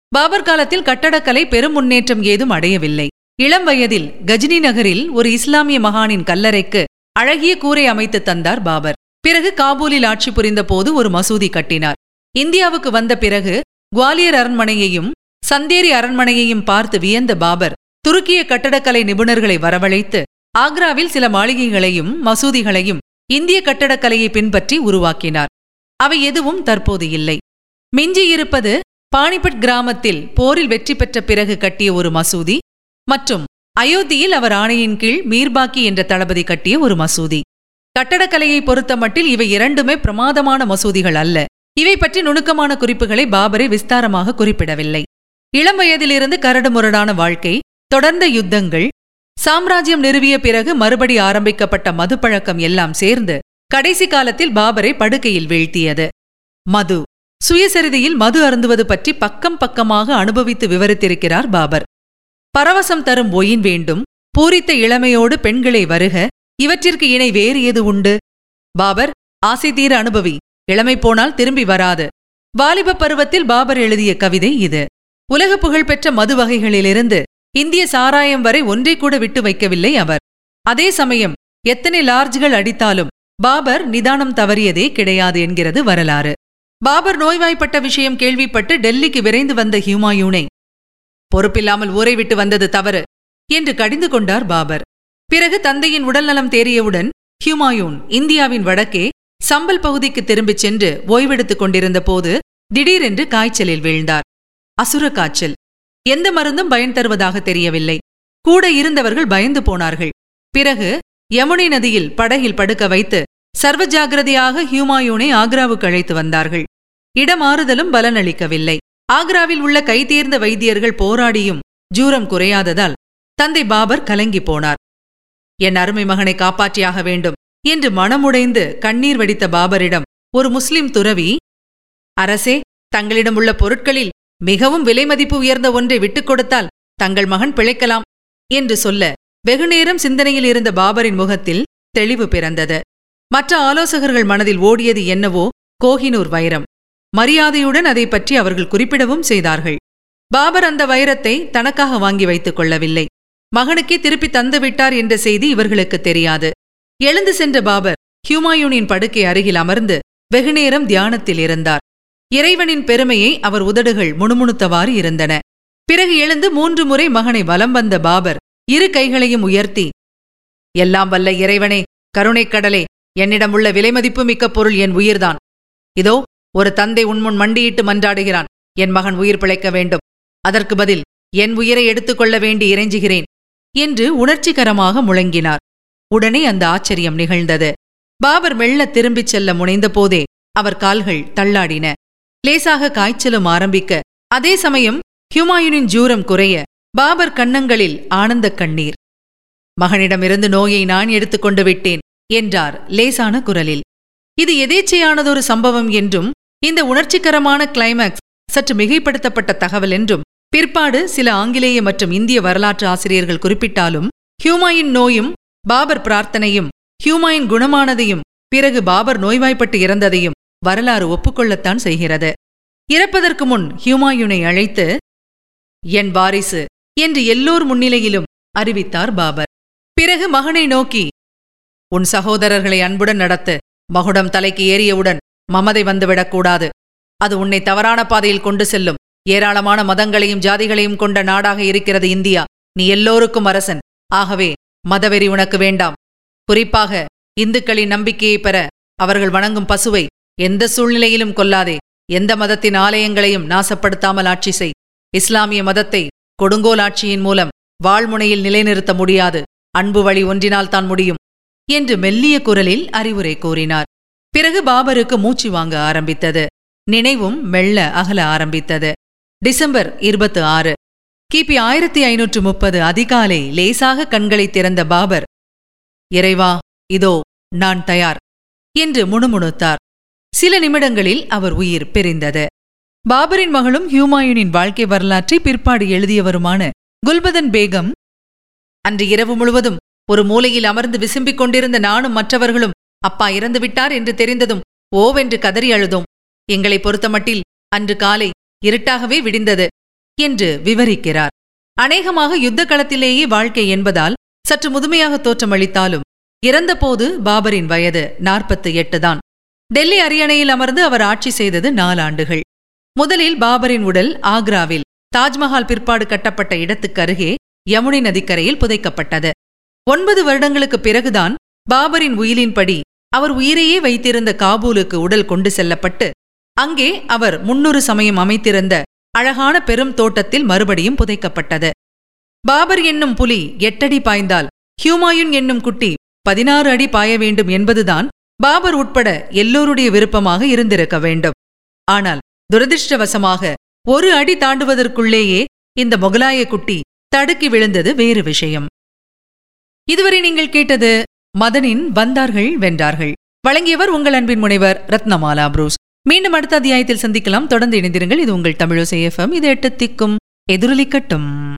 பாபர் காலத்தில் கட்டடக்கலை பெரும் முன்னேற்றம் ஏதும் அடையவில்லை. இளம் வயதில் கஜினி நகரில் ஒரு இஸ்லாமிய மகானின் கல்லறைக்கு அழகிய கூரை அமைத்து தந்தார் பாபர். பிறகு காபூலில் ஆட்சி புரிந்த போது ஒரு மசூதி கட்டினார். இந்தியாவுக்கு வந்த பிறகு குவாலியர் அரண்மனையையும் சந்தேரி அரண்மனையையும் பார்த்து வியந்த பாபர் துருக்கிய கட்டடக்கலை நிபுணர்களை வரவழைத்து ஆக்ராவில் சில மாளிகைகளையும் மசூதிகளையும் இந்திய கட்டடக்கலையை பின்பற்றி உருவாக்கினார். அவை எதுவும் தற்போது இல்லை. மிஞ்சியிருப்பது பானிபட் கிராமத்தில் போரில் வெற்றி பெற்ற பிறகு கட்டிய ஒரு மசூதி மற்றும் அயோத்தியில் அவர் ஆணையின் கீழ் மீர்பாக்கி என்ற தளபதி கட்டிய ஒரு மசூதி. கட்டடக்கலையை பொறுத்தமட்டில் இவை இரண்டுமே பிரமாதமான மசூதிகள் அல்ல. இவை பற்றி நுணுக்கமான குறிப்புகளை பாபரை விஸ்தாரமாக குறிப்பிடவில்லை. இளம் வயதிலிருந்து கரடுமுரடான வாழ்க்கை தொடர்ந்த யுத்தங்கள் சாம்ராஜ்யம் நிறுவிய பிறகு மறுபடி ஆரம்பிக்கப்பட்ட மதுப்பழக்கம் எல்லாம் சேர்ந்து கடைசி காலத்தில் பாபரை படுக்கையில் வீழ்த்தியது. மது. சுயசரிதையில் மது அருந்துவது பற்றி பக்கம் பக்கமாக அனுபவித்து விவரித்திருக்கிறார் பாபர். பரவசம் தரும் ஒயின் வேண்டும் பூரித்த இளமையோடு பெண்களை வருக இவற்றிற்கு இணை வேறு எது உண்டு? பாபர் ஆசை தீர அனுபவி இளமை போனால் திரும்பி வராது. வாலிப பருவத்தில் பாபர் எழுதிய கவிதை இது. உலக புகழ்பெற்ற மது வகைகளிலிருந்து இந்திய சாராயம் வரை ஒன்றை கூட விட்டு வைக்கவில்லை அவர். அதே சமயம் எத்தனை லார்ஜ்கள் அடித்தாலும் பாபர் நிதானம் தவறியதே கிடையாது என்கிறது வரலாறு. பாபர் நோய்வாய்ப்பட்ட விஷயம் கேள்விப்பட்டு டெல்லிக்கு விரைந்து வந்த ஹியூமாயூனை பொறுப்பில்லாமல் ஊரை விட்டு வந்தது தவறு என்று கடிந்து கொண்டார் பாபர். பிறகு தந்தையின் உடல்நலம் தேறியவுடன் ஹியூமாயூன் இந்தியாவின் வடக்கே சம்பல் பகுதிக்கு திரும்பிச் சென்று ஓய்வெடுத்துக் கொண்டிருந்த போது திடீரென்று காய்ச்சலில் வீழ்ந்தார். அசுர காய்ச்சல். எந்த மருந்தும் பயன் தருவதாக தெரியவில்லை. கூட இருந்தவர்கள் பயந்து போனார்கள். பிறகு யமுனை நதியில் படகில் படுக்க வைத்து சர்வ ஜாகிரதையாக ஹியூமாயூனை ஆக்ராவுக்கு அழைத்து வந்தார்கள். இடமாறுதலும் பலனளிக்கவில்லை. ஆக்ராவில் உள்ள கைதேர்ந்த வைத்தியர்கள் போராடியும் ஜூரம் குறையாததால் தந்தை பாபர் கலங்கி போனார். என் அருமை மகனை காப்பாற்றியாக வேண்டும் என்று மனமுடைந்து கண்ணீர் வடித்த பாபரிடம் ஒரு முஸ்லிம் துறவி அரசே தங்களிடம் உள்ள பொருட்களில் மிகவும் விலைமதிப்பு உயர்ந்த ஒன்றை விட்டுக் கொடுத்தால் தங்கள் மகன் பிழைக்கலாம் என்று சொல்ல வெகுநேரம் சிந்தனையில் இருந்த பாபரின் முகத்தில் தெளிவு பிறந்தது. மற்ற ஆலோசகர்கள் மனதில் ஓடியது என்னவோ கோஹினூர் வைரம். மரியாதையுடன் அதை பற்றி அவர்கள் குறிப்பிடவும் செய்தார்கள். பாபர் அந்த வைரத்தை தனக்காக வாங்கி வைத்துக் கொள்ளவில்லை. மகனுக்கே திருப்பி தந்துவிட்டார் என்ற செய்தி இவர்களுக்கு தெரியாது. எழுந்து சென்ற பாபர் ஹியூமாயூனின் படுக்கை அருகில் அமர்ந்து வெகுநேரம் தியானத்தில் இருந்தார். இறைவனின் பெருமையை அவர் உதடுகள் முணுமுணுத்தவாறு இருந்தன. பிறகு எழுந்து மூன்று முறை மகனை வலம் வந்த பாபர் இரு கைகளையும் உயர்த்தி எல்லாம் வல்ல இறைவனே கருணைக் கடலே என்னிடம் உள்ள விலைமதிப்பு மிக்க பொருள் என் உயிர்தான். இதோ ஒரு தந்தை உன்முன் மண்டியிட்டு மன்றாடுகிறான். என் மகன் உயிர் பிழைக்க வேண்டும். அதற்கு பதில் என் உயிரை எடுத்துக்கொள்ள வேண்டி இறைஞ்சுகிறேன் என்று உணர்ச்சிகரமாக முழங்கினார். உடனே அந்த ஆச்சரியம் நிகழ்ந்தது. பாபர் மெல்ல திரும்பிச் செல்ல முனைந்தபோதே அவர் கால்கள் தள்ளாடின. லேசாக காய்ச்சலும் ஆரம்பிக்க அதே சமயம் ஹுமாயூனின் ஜூரம் குறைய பாபர் கன்னங்களில் ஆனந்த கண்ணீர். மகனிடமிருந்து நோயை நான் எடுத்துக்கொண்டு விட்டேன் என்றார் லேசான குரலில். இது எதேச்சையானதொரு சம்பவம் என்றும் இந்த உணர்ச்சிகரமான கிளைமேக்ஸ் சற்று மிகைப்படுத்தப்பட்ட தகவல் என்றும் பிற்பாடு சில ஆங்கிலேய மற்றும் இந்திய வரலாற்று ஆசிரியர்கள் குறிப்பிட்டாலும் ஹியூமாயின் நோயும் பாபர் பிரார்த்தனையும் ஹியூமாயின் குணமானதையும் பிறகு பாபர் நோய்வாய்ப்பட்டு இறந்ததையும் வரலாறு ஒப்புக்கொள்ளத்தான் செய்கிறது. இறப்பதற்கு முன் ஹியூமாயூனை அழைத்து என் வாரிசு என்று எல்லோர் முன்னிலையிலும் அறிவித்தார் பாபர். பிறகு மகனை நோக்கி உன் சகோதரர்களை அன்புடன் நடத்து மகுடம் தலைக்கு ஏறியவுடன் மமதை வந்துவிடக்கூடாது அது உன்னை தவறான பாதையில் கொண்டு செல்லும். ஏராளமான மதங்களையும் ஜாதிகளையும் கொண்ட நாடாக இருக்கிறது இந்தியா. நீ எல்லோருக்கும் அரசன். ஆகவே மதவெறி உனக்கு வேண்டாம். குறிப்பாக இந்துக்களின் நம்பிக்கையை பெற அவர்கள் வணங்கும் பசுவை எந்த சூழ்நிலையிலும் கொல்லாதே. எந்த மதத்தின் ஆலயங்களையும் நாசப்படுத்தாமல் ஆட்சி செய். இஸ்லாமிய மதத்தை கொடுங்கோல் ஆட்சியின் மூலம் வாழ்முனையில் நிலைநிறுத்த முடியாது. அன்பு வழி ஒன்றினால்தான் முடியும் என்று மெல்லிய குரலில் அறிவுரை கூறினார். பிறகு பாபருக்கு மூச்சு வாங்க ஆரம்பித்தது. நினைவும் மெல்ல அகல ஆரம்பித்தது. டிசம்பர் இருபத்து ஆறு கிபி ஆயிரத்தி ஐநூற்று முப்பது அதிகாலை லேசாக கண்களை திறந்த பாபர் இறைவா இதோ நான் தயார் என்று முணுமுணுத்தார். சில நிமிடங்களில் அவர் உயிர் பிரிந்தது. பாபரின் மகளும் ஹியூமாயூனின் வாழ்க்கை வரலாற்றை பிற்பாடு எழுதியவருமான குல்பதன் பேகம் அன்று இரவு முழுவதும் ஒரு மூலையில் அமர்ந்து விசும்பிக் கொண்டிருந்த நானும் மற்றவர்களும் அப்பா இறந்துவிட்டார் என்று தெரிந்ததும் ஓவென்று கதறி அழுதோம். எங்களை பொறுத்தமட்டில் அன்று காலை இருட்டாகவே விடிந்தது என்று விவரிக்கிறார். அநேகமாக யுத்த களத்திலேயே வாழ்க்கை என்பதால் சற்று முதுமையாக தோற்றமளித்தாலும் இறந்தபோது பாபரின் வயது நாற்பத்து எட்டு தான். டெல்லி அரியணையில் அமர்ந்து அவர் ஆட்சி செய்தது நாலாண்டுகள் முதலில் பாபரின் உடல் ஆக்ராவில் தாஜ்மஹால் பிற்பாடு கட்டப்பட்ட இடத்துக்கு அருகே யமுனை நதிக்கரையில் புதைக்கப்பட்டது. ஒன்பது வருடங்களுக்கு பிறகுதான் பாபரின் உயிலின்படி அவர் உயிரையே வைத்திருந்த காபூலுக்கு உடல் கொண்டு செல்லப்பட்டு அங்கே அவர் முன்னொரு சமயம் அமைத்திருந்த அழகான பெரும் தோட்டத்தில் மறுபடியும் புதைக்கப்பட்டது. பாபர் என்னும் புலி எட்டடி பாய்ந்தால் ஹியூமாயுன் என்னும் குட்டி பதினாறு அடி பாய வேண்டும் என்பதுதான் பாபர் உட்பட எல்லோருடைய விருப்பமாக இருந்திருக்க வேண்டும். ஆனால் துரதிர்ஷ்டவசமாக ஒரு அடி தாண்டுவதற்குள்ளேயே இந்த முகலாய குட்டி தடுக்கி விழுந்தது வேறு விஷயம். இதுவரை நீங்கள் கேட்டது மதனின் வந்தார்கள் வென்றார்கள். வழங்கியவர் உங்கள் அன்பின் முனைவர் ரத்னமாலா புரூஸ். மீண்டும் அடுத்த அத்தியாயத்தில் சந்திக்கலாம். தொடர்ந்து இணைந்திருங்கள். இது உங்கள் தமிழோ எஃப்எம் இது எட்டு திக்கும் எதிரொலிக்கட்டும்.